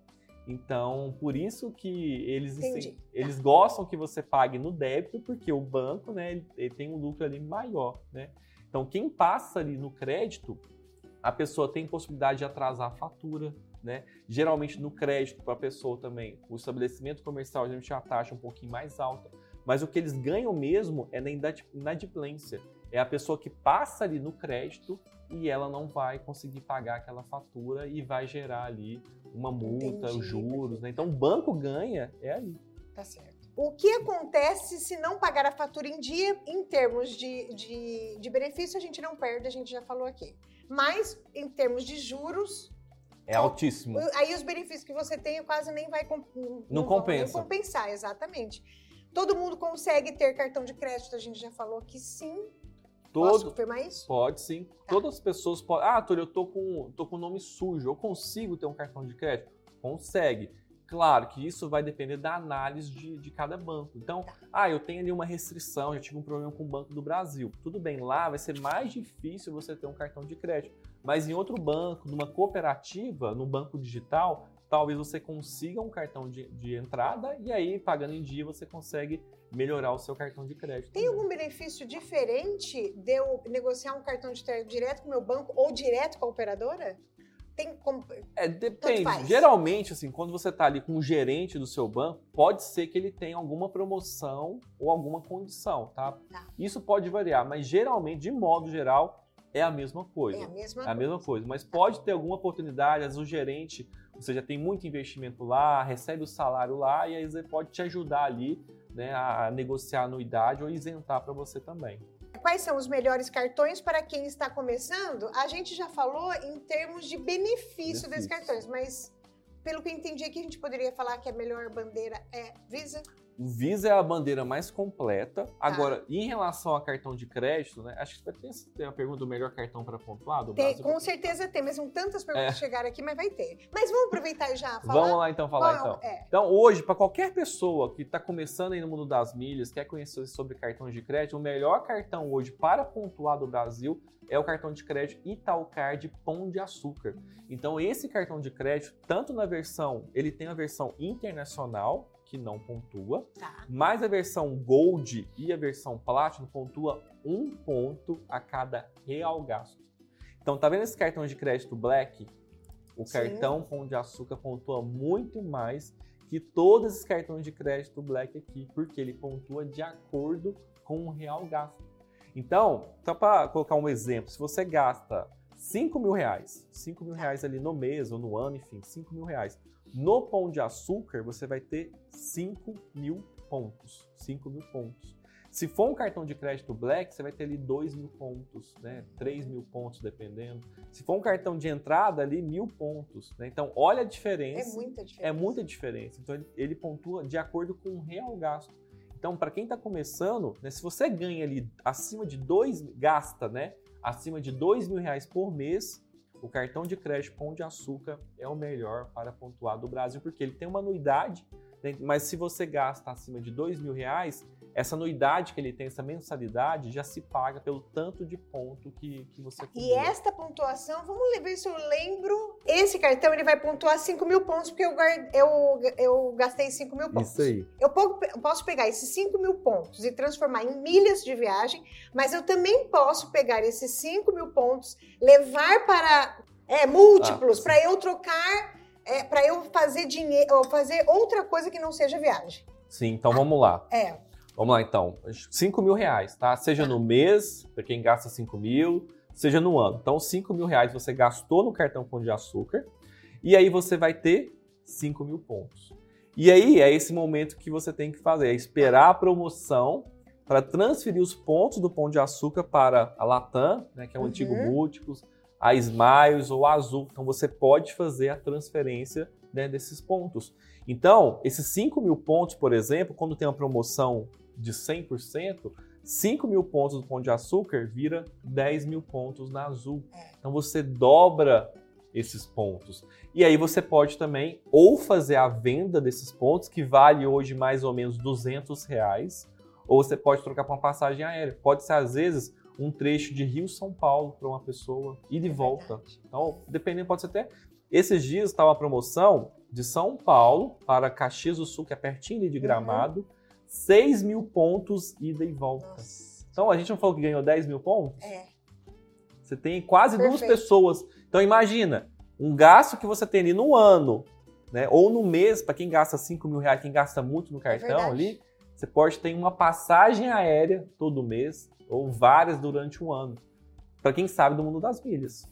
Então, por isso que eles, assim, eles gostam que você pague no débito, porque o banco né, ele tem um lucro ali maior. Né? Então, quem passa ali no crédito, a pessoa tem possibilidade de atrasar a fatura. Né? Geralmente no crédito para a pessoa também, o estabelecimento comercial a gente a taxa um pouquinho mais alta. Mas o que eles ganham mesmo é na inadimplência. É a pessoa que passa ali no crédito e ela não vai conseguir pagar aquela fatura e vai gerar ali uma multa, Entendi, os juros. Né? Então o banco ganha é ali. Tá certo. O que acontece se não pagar a fatura em dia, em termos de, de, de benefício, a gente não perde, a gente já falou aqui. Mas, em termos de juros, é altíssimo. Aí os benefícios que você tem quase nem vai não, não compensa. compensar, exatamente. Todo mundo consegue ter cartão de crédito, a gente já falou que sim. Todo, Posso confirmar isso? Pode sim. Todas as pessoas podem. Ah, Túlio, eu tô com, tô com nome sujo. Eu consigo ter um cartão de crédito? Consegue. Claro que isso vai depender da análise de, de cada banco. Então, ah, eu tenho ali uma restrição, já tive um problema com o Banco do Brasil. Tudo bem, lá vai ser mais difícil você ter um cartão de crédito. Mas em outro banco, numa cooperativa, no banco digital, talvez você consiga um cartão de, de entrada e aí, pagando em dia, você consegue melhorar o seu cartão de crédito. Tem também. algum benefício diferente de eu negociar um cartão de crédito direto com o meu banco ou direto com a operadora? Tem como... É, depende. Geralmente, assim, quando você está ali com o gerente do seu banco, pode ser que ele tenha alguma promoção ou alguma condição, tá? Tá. Isso pode variar, mas geralmente, de modo geral, é a mesma coisa. É a mesma É a mesma coisa, mas pode ter alguma oportunidade, às vezes o gerente, você já tem muito investimento lá, recebe o salário lá, e aí ele pode te ajudar ali né, a negociar a anuidade ou isentar para você também. Quais são os melhores cartões para quem está começando? A gente já falou em termos de benefício desses Benefício. cartões, mas pelo que eu entendi aqui, a gente poderia falar que a melhor bandeira é Visa. O Visa é a bandeira mais completa. Tá. Agora, em relação a cartão de crédito, né? Acho que vai ter, tem a pergunta do melhor cartão para pontuar do Tem, com certeza tem, mas são tantas perguntas É. que chegaram aqui, mas vai ter. Mas vamos aproveitar e já falar. Vamos lá então falar Qual então. é? Então, hoje, para qualquer pessoa que está começando aí no mundo das milhas, quer conhecer sobre cartões de crédito, o melhor cartão hoje para pontuar do Brasil é o cartão de crédito Itaúcard Pão de Açúcar. Então, esse cartão de crédito, tanto na versão, ele tem a versão internacional, que não pontua, Tá. mas a versão Gold e a versão Platinum pontua um ponto a cada real gasto. Então, tá vendo esse cartão de crédito Black? O Sim. cartão Pão de Açúcar pontua muito mais que todos esses cartões de crédito Black aqui, porque ele pontua de acordo com o real gasto. Então, só para colocar um exemplo, se você gasta 5 mil reais, 5 mil reais ali no mês ou no ano, enfim, 5 mil reais, no Pão de Açúcar você vai ter 5 mil pontos. 5 mil pontos. Se for um cartão de crédito Black, você vai ter ali 2 mil pontos, né? 3 mil pontos, dependendo. Se for um cartão de entrada, ali mil pontos. Né? Então, olha a É diferença. muita diferença. É muita diferença. Então, ele, ele pontua de acordo com o real gasto. Então, para quem está começando, né, se você ganha ali acima de dois, gasta, né? Acima de dois mil reais por mês, o cartão de crédito Pão de Açúcar é o melhor para pontuar do Brasil, porque ele tem uma anuidade, né, mas se você gasta acima de dois mil reais, essa anuidade que ele tem, essa mensalidade, já se paga pelo tanto de ponto que, que você E acumula. esta pontuação, vamos ver se eu lembro. Esse cartão ele vai pontuar 5 mil pontos, porque eu, eu, eu gastei 5 mil pontos. Isso aí. Eu po- eu posso pegar esses 5 mil pontos e transformar em milhas de viagem, mas eu também posso pegar esses 5 mil pontos, levar para é, múltiplos, Ah, para eu trocar, é, para eu fazer dinheiro, ou fazer outra coisa que não seja viagem. Sim, então vamos lá. É, Vamos lá, então. 5 mil reais, tá? Seja no mês, para quem gasta 5 mil, seja no ano. Então, 5 mil reais você gastou no cartão Pão de Açúcar e aí você vai ter 5 mil pontos. E aí é esse momento que você tem que fazer, é esperar a promoção para transferir os pontos do Pão de Açúcar para a Latam, né, que é o Uhum. antigo Múltiplos, a Smiles ou a Azul. Então, você pode fazer a transferência né, desses pontos. Então, esses 5 mil pontos, por exemplo, quando tem uma promoção de 100%, 5 mil pontos do Pão de Açúcar vira 10 mil pontos na Azul. É. Então você dobra esses pontos. E aí você pode também ou fazer a venda desses pontos, que vale hoje mais ou menos 200 reais, ou você pode trocar para uma passagem aérea. Pode ser, às vezes, um trecho de Rio-São Paulo para uma pessoa e de é volta. verdade. Então, dependendo, pode ser até. Esses dias estava a promoção de São Paulo para Caxias do Sul, que é pertinho de Uhum. Gramado, 6 mil pontos ida e volta. Nossa. Então, a gente não falou que ganhou 10 mil pontos? É. Você tem quase duas Perfeito. pessoas. Então, imagina, um gasto que você tem ali no ano, né? Ou no mês, para quem gasta 5 mil reais, quem gasta muito no cartão É ali, você pode ter uma passagem aérea todo mês, ou várias durante um ano. Para quem sabe do mundo das milhas.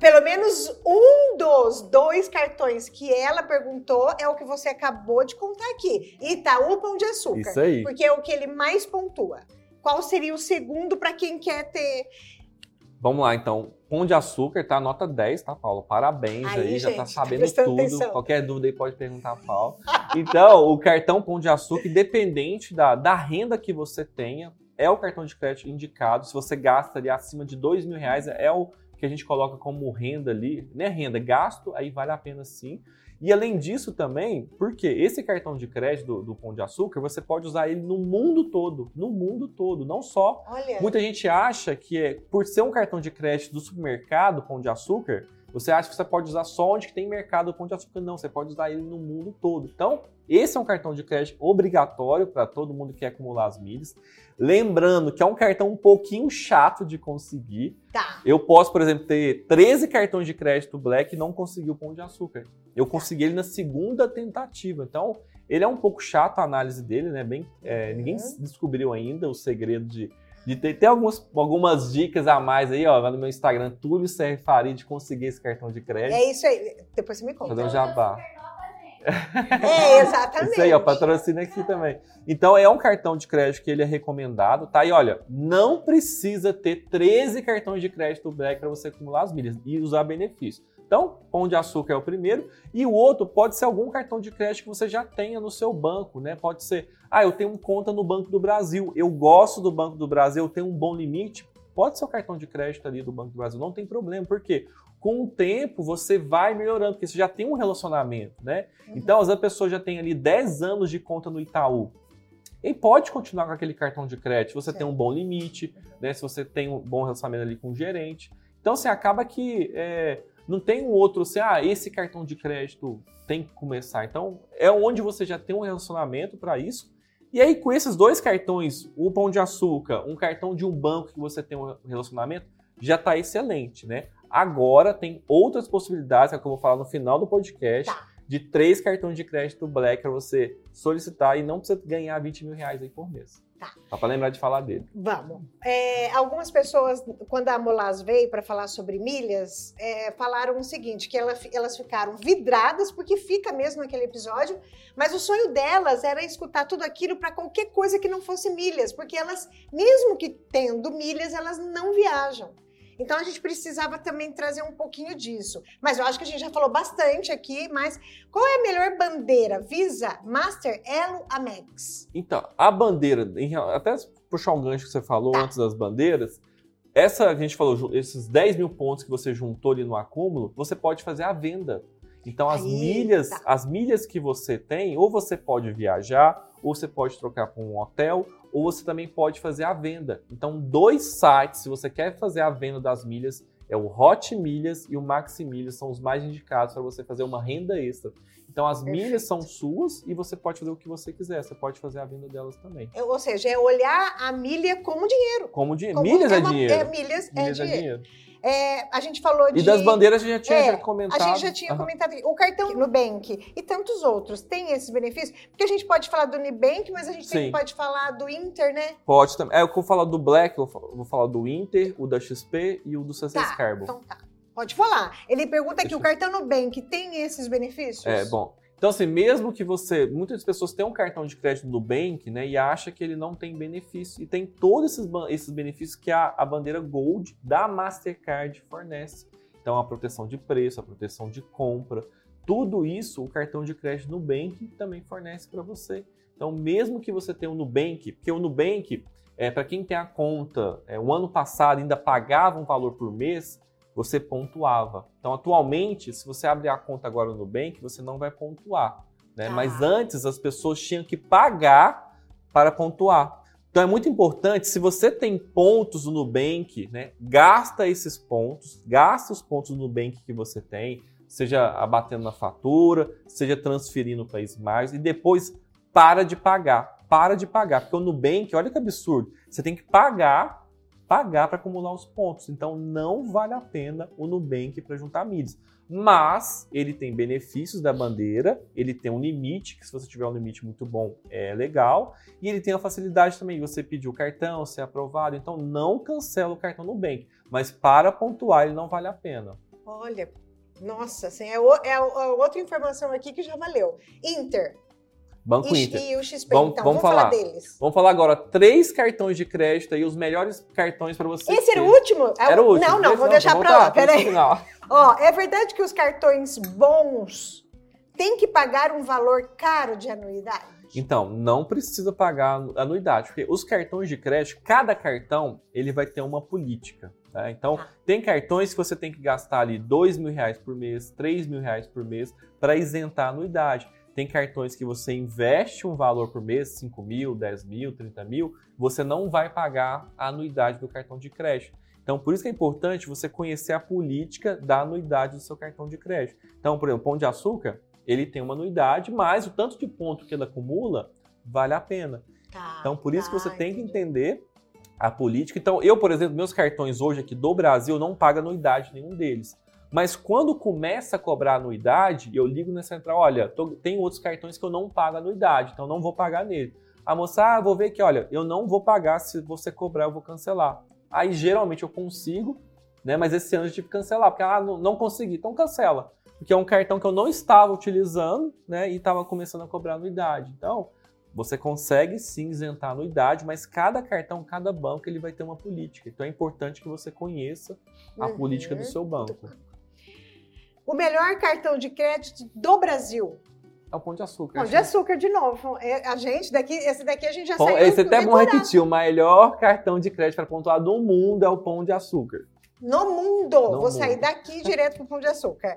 Pelo menos um dos dois cartões que ela perguntou é o que você acabou de contar aqui. Itaú Pão de Açúcar. Isso aí. Porque é o que ele mais pontua. Qual seria o segundo para quem quer ter? Vamos lá, então. Pão de açúcar, tá? Nota 10, tá, Paulo? Parabéns aí, Aí, já tá gente, sabendo prestando tudo. atenção. Qualquer dúvida aí pode perguntar a Paulo. Então, o cartão Pão de Açúcar, independente da, da renda que você tenha, é o cartão de crédito indicado. Se você gasta ali acima de dois mil reais, é o que a gente coloca como renda ali, né? Renda, gasto, aí vale a pena sim. E além disso também, porque esse cartão de crédito do, do, Pão de Açúcar, você pode usar ele no mundo todo, no mundo todo, não só. Olha. Muita gente acha que é, por ser um cartão de crédito do supermercado Pão de Açúcar, você acha que você pode usar só onde tem mercado Pão de Açúcar? Não, você pode usar ele no mundo todo. Então, esse é um cartão de crédito obrigatório para todo mundo que quer acumular as milhas. Lembrando que é um cartão um pouquinho chato de conseguir. Tá. Eu posso, por exemplo, ter 13 cartões de crédito Black e não conseguir o Pão de Açúcar. Eu tá. consegui ele na segunda tentativa. Então, ele é um pouco chato a análise dele, né? Bem, é, ninguém uhum. descobriu ainda o segredo de de ter, ter algumas, algumas dicas a mais aí, ó, no meu Instagram, Túlio Serre Faria, de conseguir esse cartão de crédito. É isso aí. Depois você me conta. Fazer um jabá. É, exatamente. Isso aí, ó, patrocina aqui também. Então, é um cartão de crédito que ele é recomendado, tá? E olha, não precisa ter 13 cartões de crédito Black para você acumular as milhas e usar benefício. Então, Pão de Açúcar é o primeiro. E o outro pode ser algum cartão de crédito que você já tenha no seu banco, né? Pode ser, ah, eu tenho uma conta no Banco do Brasil, eu gosto do Banco do Brasil, eu tenho um bom limite. Pode ser o cartão de crédito ali do Banco do Brasil, não tem problema, porque com o tempo você vai melhorando, porque você já tem um relacionamento, né? Uhum. Então, às vezes a pessoa já tem ali 10 anos de conta no Itaú. E pode continuar com aquele cartão de crédito, se você tem um bom limite, né? Se você tem um bom relacionamento ali com o gerente. Então, você assim, acaba que é, não tem um outro assim, ah, esse cartão de crédito tem que começar. Então, é onde você já tem um relacionamento para isso. E aí, com esses dois cartões, o Pão de Açúcar, um cartão de um banco que você tem um relacionamento, já está excelente, né? Agora tem outras possibilidades, é que eu vou falar no final do podcast, tá. de três cartões de crédito Black para você solicitar e não precisa ganhar 20 mil reais aí por mês. Tá. Só para lembrar de falar dele. Vamos. É, algumas pessoas, quando a Molas veio para falar sobre milhas, é, falaram o seguinte: que ela, elas ficaram vidradas, porque fica mesmo naquele episódio, mas o sonho delas era escutar tudo aquilo para qualquer coisa que não fosse milhas, porque elas, mesmo que tendo milhas, elas não viajam. Então a gente precisava também trazer um pouquinho disso. Mas eu acho que a gente já falou bastante aqui, mas qual é a melhor bandeira? Visa, Master, Elo, Amex? Então, a bandeira, até puxar um gancho que você falou tá. antes das bandeiras, essa a gente falou, esses 10 mil pontos que você juntou ali no acúmulo, você pode fazer a venda. Então as Aí, milhas, tá. as milhas que você tem, ou você pode viajar, ou você pode trocar por um hotel, ou você também pode fazer a venda. Então, dois sites, se você quer fazer a venda das milhas, é o Hot Milhas e o Maxi Milhas, são os mais indicados para você fazer uma renda extra. Então, as Perfeito. milhas são suas e você pode fazer o que você quiser. Você pode fazer a venda delas também. É, ou seja, é olhar a milha como dinheiro. Como dinheiro. Milhas é, é, uma, dinheiro. É, milhas, é milhas é, dinheiro. É dinheiro. É, a gente falou de. E das bandeiras a gente já tinha é, já comentado. A gente já tinha uhum. comentado. O cartão Nubank e tantos outros têm esses benefícios? Porque a gente pode falar do Nubank, mas a gente também pode falar do Inter, né? Pode também. É, eu vou falar do Black, eu vou falar do Inter, o da XP e o do CC tá, Carbon. Então tá. Pode falar. Ele pergunta aqui: o cartão Nubank tem esses benefícios? É, bom. Então, assim, mesmo que você. Muitas pessoas têm um cartão de crédito do Bank, né? E acha que ele não tem benefício. E tem todos esses, esses benefícios que a, a bandeira Gold da Mastercard fornece. Então, a proteção de preço, a proteção de compra. Tudo isso o cartão de crédito Nubank também fornece para você. Então, mesmo que você tenha o Nubank, porque o Nubank, é, para quem tem a conta, é, o ano passado ainda pagava um valor por mês, você pontuava. Então, atualmente, se você abrir a conta agora no Nubank, você não vai pontuar. Né? Ah. Mas antes, as pessoas tinham que pagar para pontuar. Então, é muito importante, se você tem pontos no Nubank, né, gasta esses pontos, gasta os pontos no Nubank que você tem, seja abatendo na fatura, seja transferindo para mais e depois para de pagar. Para de pagar, porque o Nubank, olha que absurdo, você tem que pagar pagar para acumular os pontos. Então não vale a pena o Nubank para juntar milhas. Mas ele tem benefícios da bandeira, ele tem um limite, que se você tiver um limite muito bom, é legal. E ele tem a facilidade também, você pedir o cartão, ser aprovado. Então não cancela o cartão Nubank. Mas para pontuar, ele não vale a pena. Olha, nossa, assim, é, o, é outra informação aqui que já valeu. Inter, Banco e, Inter. E o XP, vamos, então, vamos, vamos falar. falar. deles. Vamos falar agora três cartões de crédito aí, os melhores cartões para você. Esse ter. era o último? É era o último. Não, não, vou deixar para lá, peraí. Ó, é verdade que os cartões bons têm que pagar um valor caro de anuidade? Então, não precisa pagar anuidade, porque os cartões de crédito, cada cartão, ele vai ter uma política. Tá? Então, Tá. tem cartões que você tem que gastar ali dois mil reais por mês, três mil reais por mês para isentar a anuidade. Tem cartões que você investe um valor por mês, 5 mil, 10 mil, 30 mil, você não vai pagar a anuidade do cartão de crédito. Então, por isso que é importante você conhecer a política da anuidade do seu cartão de crédito. Então, por exemplo, o Pão de Açúcar, ele tem uma anuidade, mas o tanto de ponto que ele acumula vale a pena. Tá, Então, por isso que tá, você tem que entendi. entender a política. Então, eu, por exemplo, meus cartões hoje aqui do Brasil não pago anuidade nenhum deles. Mas quando começa a cobrar anuidade, eu ligo na central, olha, tô- tem outros cartões que eu não pago anuidade, então não vou pagar nele. A moça, ah, vou ver aqui, olha, eu não vou pagar, se você cobrar eu vou cancelar. Aí geralmente eu consigo, né? Mas esse ano eu tive que cancelar, porque ah, não, não consegui, então cancela. Porque é um cartão que eu não estava utilizando, né? E estava começando a cobrar anuidade. Então, você consegue sim isentar a anuidade, mas cada cartão, cada banco, ele vai ter uma política. Então é importante que você conheça a Uhum. política do seu banco. O melhor cartão de crédito do Brasil. É o pão de açúcar. Pão de açúcar de novo. É, A gente daqui, esse daqui a gente já Pão, saiu. esse até é bom repetir, o melhor cartão de crédito para pontuar do mundo é o pão de açúcar. No mundo. No Vou sair mundo. daqui direto pro Pão de Açúcar.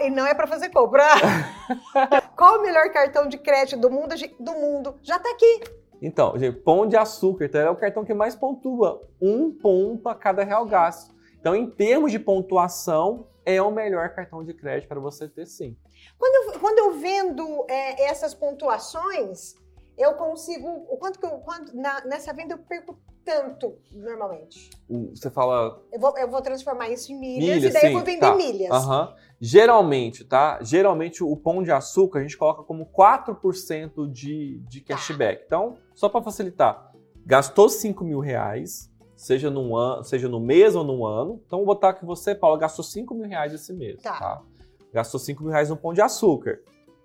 E não é para fazer compra. Qual o melhor cartão de crédito do mundo? Do mundo. Já tá aqui. Então, gente, pão de açúcar então, é o cartão que mais pontua. Um ponto a cada real gasto. Então, em termos de pontuação, é o melhor cartão de crédito para você ter sim. Quando eu, quando eu vendo é, essas pontuações, eu consigo. O quanto que eu. Quando, na- nessa venda eu perco tanto, normalmente. Você fala Eu vou, eu vou transformar isso em milhas, Milhas, e daí eu sim, vou vender tá. milhas. Aham. Geralmente, tá? Geralmente o pão de açúcar a gente coloca como 4% de, de Tá. cashback. Então, só para facilitar, gastou 5 mil reais, seja, num ano, seja no mês ou no ano. Então, vou botar que você, Paula, gastou 5 mil reais esse mês. Tá. Tá. Gastou 5 mil reais no pão de açúcar.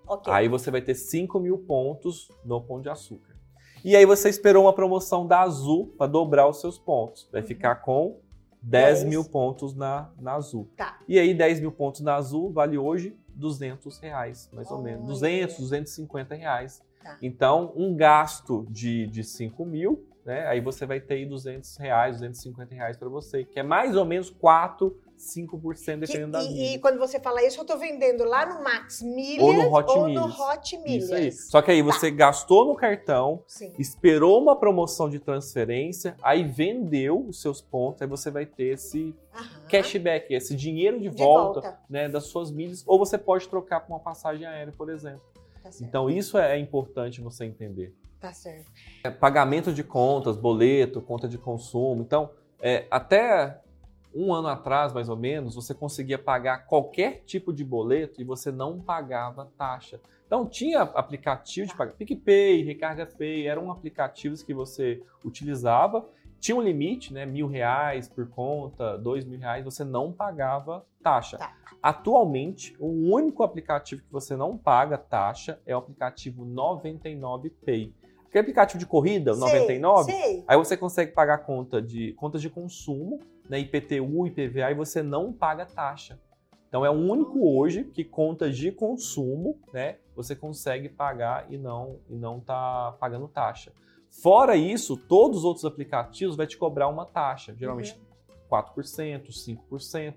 Ok. Aí você vai ter 5 mil pontos no pão de açúcar. E aí você esperou uma promoção da Azul para dobrar os seus pontos. Vai Uhum. ficar com 10 Dez. mil pontos na, na Azul. Tá. E aí 10 mil pontos na Azul vale hoje 200 reais, mais ou menos. Olha. 200, 250 reais. Tá. Então, um gasto de, de 5 mil, né? Aí você vai ter aí 200 reais, 250 reais para você, que é mais ou menos 4, 5% Que- dependendo da e, milha. e quando você fala isso, eu tô vendendo lá no Max Milhas Ou no Hot ou Milhas. no Hot Milhas. Isso aí. Só que aí você gastou no cartão, Sim. esperou uma promoção de transferência, aí vendeu os seus pontos, aí você vai ter esse Aham. cashback, esse dinheiro de, De volta, volta. Né, das suas milhas, ou você pode trocar por uma passagem aérea, por exemplo. Tá. Então isso é importante você entender. Tá certo. É, pagamento de contas, boleto, conta de consumo. Então, é, até um ano atrás, mais ou menos, você conseguia pagar qualquer tipo de boleto e você não pagava taxa. Então, tinha aplicativo de pagar. PicPay, Recarga Pay, eram aplicativos que você utilizava. Tinha um limite, né? Mil reais por conta, dois mil reais, você não pagava taxa. Tá. Atualmente, o único aplicativo que você não paga taxa é o aplicativo 99 Pay. Aquele aplicativo de corrida, Sei, 99, Sei. aí você consegue pagar conta de, contas de consumo, né, IPTU, IPVA, e você não paga taxa. Então é o único hoje que contas de consumo, né, você consegue pagar e não e não tá pagando taxa. Fora isso, todos os outros aplicativos vai te cobrar uma taxa, geralmente 4%, 5%.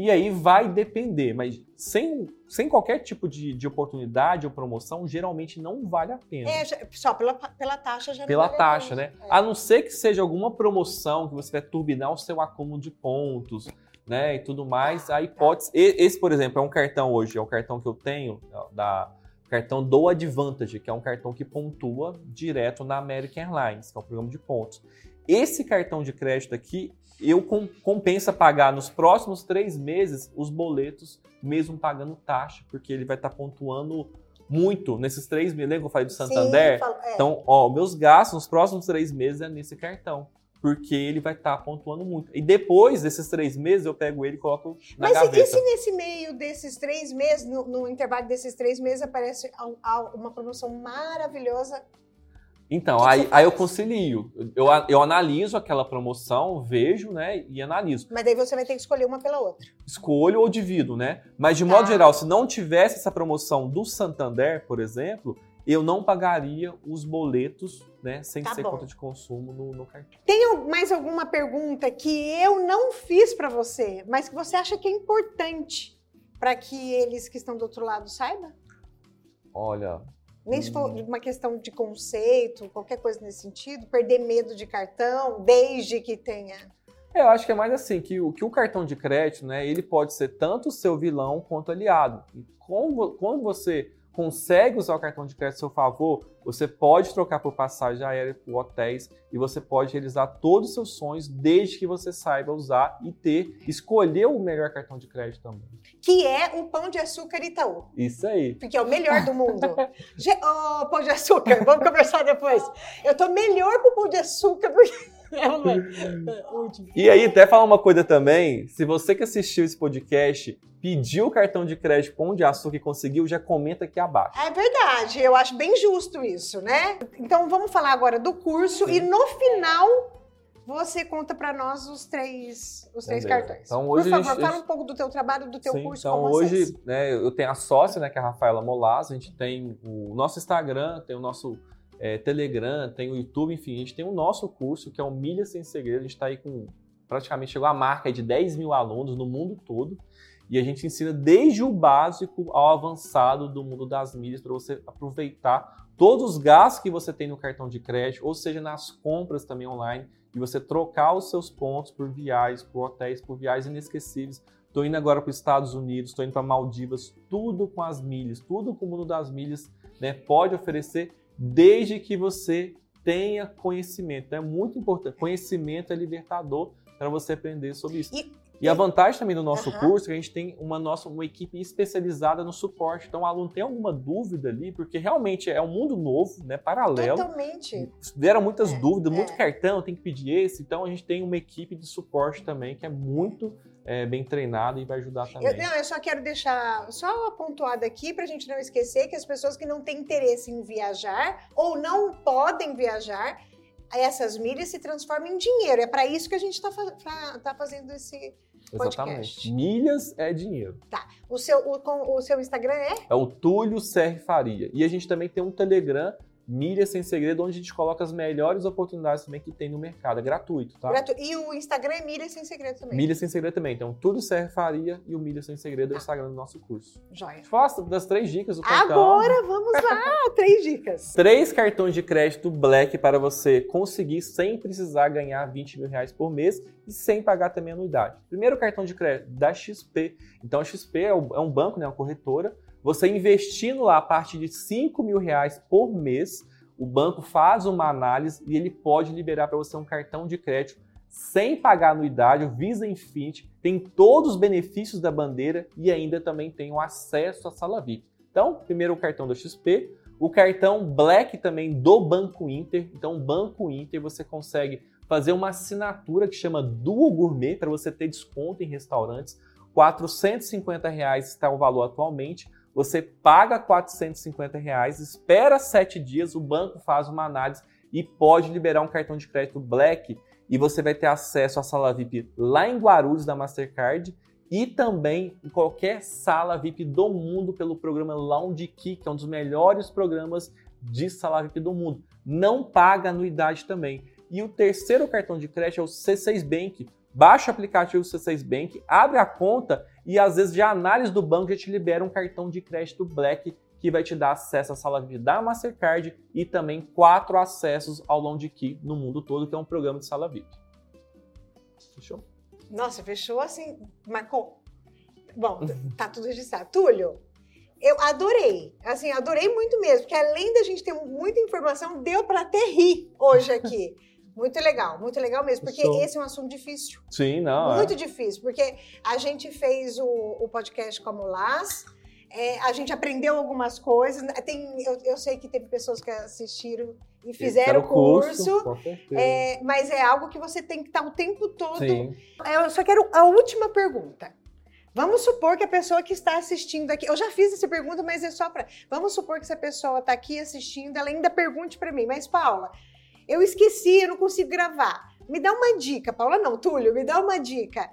E aí vai depender, mas sem, sem qualquer tipo de, de oportunidade ou promoção, geralmente não vale a pena É, só pela, pela taxa já pela vale taxa, né? É. A não ser que seja alguma promoção que você vai turbinar o seu acúmulo de pontos, né, e tudo mais, aí pode. Esse, por exemplo, é um cartão hoje, é um cartão que eu tenho ó, da cartão do Advantage, que é um cartão que pontua direto na American Airlines, que é um programa de pontos. Esse cartão de crédito aqui, eu com- compensa pagar nos próximos três meses os boletos, mesmo pagando taxa, porque ele vai estar pontuando muito nesses três meses. Lembra que eu falei do Santander? Sim, falo- é. Então, ó, meus gastos nos próximos três meses é nesse cartão. Porque ele vai estar pontuando muito. E depois desses três meses, eu pego ele e coloco na Mas e- gaveta. e se nesse meio desses três meses, no, no intervalo desses três meses, aparece uma promoção maravilhosa? Então, que aí, aí eu concilio. Eu, eu analiso aquela promoção, vejo, né? E analiso. Mas daí você vai ter que escolher uma pela outra. Escolho ou divido, né? Mas de modo Tá. geral, se não tivesse essa promoção do Santander, por exemplo, eu não pagaria os boletos, né, sem Tá ser bom. conta de consumo no, no cartão. Tem mais alguma pergunta que eu não fiz para você, mas que você acha que é importante para que eles que estão do outro lado saibam? Olha, Nem se for Hum. uma questão de conceito, qualquer coisa nesse sentido, perder medo de cartão, desde que tenha. eu acho que é mais assim, que o, que o cartão de crédito, né, ele pode ser tanto seu vilão quanto aliado. E como, quando você consegue usar o cartão de crédito a seu favor, você pode trocar por passagem aérea, por hotéis, e você pode realizar todos os seus sonhos, desde que você saiba usar e ter, escolher o melhor cartão de crédito também. Que é o pão de açúcar Itaú. Isso aí. Porque é o melhor do mundo. Ô, pão de açúcar, vamos conversar depois. Eu tô melhor com o pão de açúcar porque. É o último. E aí, até falar uma coisa também, se você que assistiu esse podcast pediu o cartão de crédito Pão de Açúcar e conseguiu, já comenta aqui abaixo. É verdade, eu acho bem justo isso, né? Então vamos falar agora do curso Sim. e no final você conta pra nós os três, os três cartões. Então, hoje Por favor, gente- fala um pouco do teu trabalho, do teu Sim, curso então hoje, né, eu tenho a sócia, né, que é a Rafaela Molas, a gente tem o nosso Instagram, tem o nosso é, Telegram, tem o YouTube, enfim, a gente tem o nosso curso, que é o Milha Sem Segredo, a gente está aí com, praticamente chegou a marca de 10 mil alunos no mundo todo, e a gente ensina desde o básico ao avançado do mundo das milhas, para você aproveitar todos os gastos que você tem no cartão de crédito, ou seja, nas compras também online, e você trocar os seus pontos por viagens, por hotéis, por viagens inesquecíveis, Tô indo agora para os Estados Unidos, tô indo para Maldivas, tudo com as milhas, tudo com o mundo das milhas, né? Pode oferecer desde que você tenha conhecimento. É muito importante. Conhecimento é libertador para você aprender sobre isso. E- E, a vantagem também do nosso Aham. curso é que a gente tem uma nossa uma equipe especializada no suporte. Então, o aluno tem alguma dúvida ali, porque realmente é um mundo novo, né? Paralelo Totalmente. deram muitas É, dúvidas, muito é. cartão, tem que pedir esse. Então a gente tem uma equipe de suporte também que é muito é, bem treinada e vai ajudar também. Eu, não, eu só quero deixar só pontuado aqui para a gente não esquecer que as pessoas que não têm interesse em viajar ou não podem viajar, essas milhas se transformam em dinheiro. É para isso que a gente está fazendo esse. Exatamente. podcast. Milhas é dinheiro. O seu, o, o seu Instagram é? É o Túlio Serri Faria. E a gente também tem um Telegram, Milhas Sem Segredo, onde a gente coloca as melhores oportunidades também que tem no mercado. É gratuito, tá? E o Instagram é Milhas Sem Segredo também. Milhas Sem Segredo também. Então, Túlio Serri Faria e o Milhas Sem Segredo é o Tá. Instagram do nosso curso. Joia. Faça das três dicas do cartão. Agora vamos lá, três dicas. Três cartões de crédito Black para você conseguir sem precisar ganhar 20 mil reais por mês e sem pagar também anuidade. Primeiro cartão de crédito da XP. Então a XP é o- é um banco, né, uma corretora. Você investindo lá a partir de 5 mil reais por mês, o banco faz uma análise e ele pode liberar para você um cartão de crédito sem pagar anuidade, o Visa Infinity, tem todos os benefícios da bandeira e ainda também tem o acesso à sala VIP. Então, primeiro o cartão da XP, o cartão Black também do Banco Inter. Então, Banco Inter você consegue fazer uma assinatura que chama Duo Gourmet para você ter desconto em restaurantes. 450 reais está o valor atualmente. Você paga 450 reais, espera sete dias, o banco faz uma análise e pode liberar um cartão de crédito Black e você vai ter acesso à sala VIP lá em Guarulhos da Mastercard e também em qualquer sala VIP do mundo pelo programa Lounge Key, que é um dos melhores programas de sala VIP do mundo. Não paga anuidade também. E o terceiro cartão de crédito é o C6 Bank. Baixa o aplicativo C6 Bank, abre a conta e às vezes de análise do banco já te libera um cartão de crédito Black que vai te dar acesso à sala VIP da Mastercard e também quatro acessos ao Lounge Key no mundo todo, que é um programa de sala VIP. Fechou? Nossa, fechou assim, marcou. Bom, tá tudo registrado. Túlio, eu adorei. Assim, adorei muito mesmo, porque além da gente ter muita informação, deu para até rir hoje aqui. Muito legal, muito legal mesmo, porque esse é um assunto difícil. Sim, não. é. muito difícil, porque a gente fez o, o podcast como Las, é, a gente aprendeu algumas coisas. Tem, eu, eu sei que teve pessoas que assistiram e fizeram o curso. certeza. é, mas é algo que você tem que estar o tempo todo Sim. eu só quero a última pergunta. Vamos supor que a pessoa que está assistindo aqui, eu já fiz essa pergunta, mas é só para. Vamos supor que essa pessoa está aqui assistindo, ela ainda pergunte para mim, mas Paula, eu esqueci, eu não consigo gravar. Me dá uma dica, Paula, não, Túlio, me dá uma dica.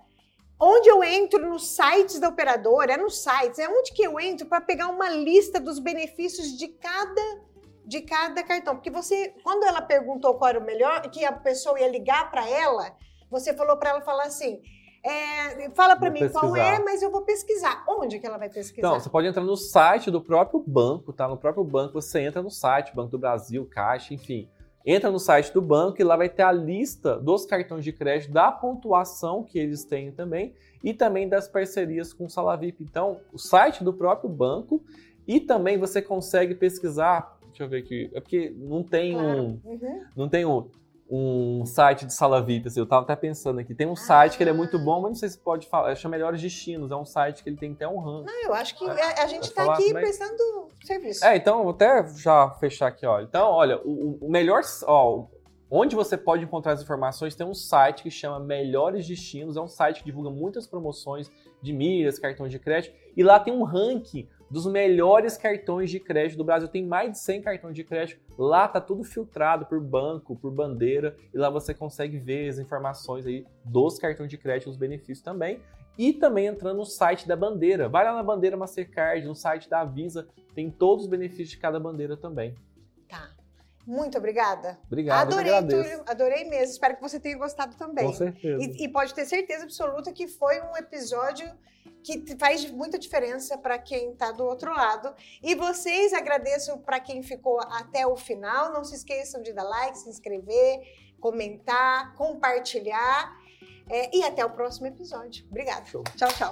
Onde eu entro nos sites da operadora, é nos sites, é onde que eu entro para pegar uma lista dos benefícios de cada de cada cartão. Porque você, quando ela perguntou qual era o melhor, que a pessoa ia ligar para ela, você falou para ela falar assim: é, fala para mim pesquisar. qual é, mas eu vou pesquisar. Onde que ela vai pesquisar? Então, você pode entrar no site do próprio banco, tá? No próprio banco, você entra no site, Banco do Brasil, Caixa, enfim. Entra no site do banco e lá vai ter a lista dos cartões de crédito, da pontuação que eles têm também e também das parcerias com o Salavip. Então, o site do próprio banco e também você consegue pesquisar, deixa eu ver aqui, é porque não tem claro. um, uhum. não tem um um site de sala VIP, assim, eu tava até pensando aqui. Tem um site que ele é muito ah. bom, mas não sei se pode falar, chama Melhores Destinos, é um site que ele tem até um ranking. Não, eu acho que é, a, gente tá aqui prestando serviço. É, então, vou até já fechar aqui, olha. Então, olha, o, o melhor, ó, onde você pode encontrar as informações, tem um site que chama Melhores Destinos, é um site que divulga muitas promoções de milhas, cartões de crédito, e lá tem um ranking dos melhores cartões de crédito do Brasil. Tem mais de 100 cartões de crédito. Lá tá tudo filtrado por banco, por bandeira, e lá você consegue ver as informações aí dos cartões de crédito, os benefícios também. E também entrando no site da bandeira. Vai lá na bandeira Mastercard, no site da Visa, tem todos os benefícios de cada bandeira também. Tá. Muito obrigada. Obrigado. Adorei, Túlio. Adorei mesmo. Espero que você tenha gostado também. Com certeza. E, e pode ter certeza absoluta que foi um episódio que faz muita diferença para quem está do outro lado. E vocês agradeço para quem ficou até o final. Não se esqueçam de dar like, se inscrever, comentar, compartilhar. É, e até o próximo episódio. Obrigada. Show. Tchau, tchau.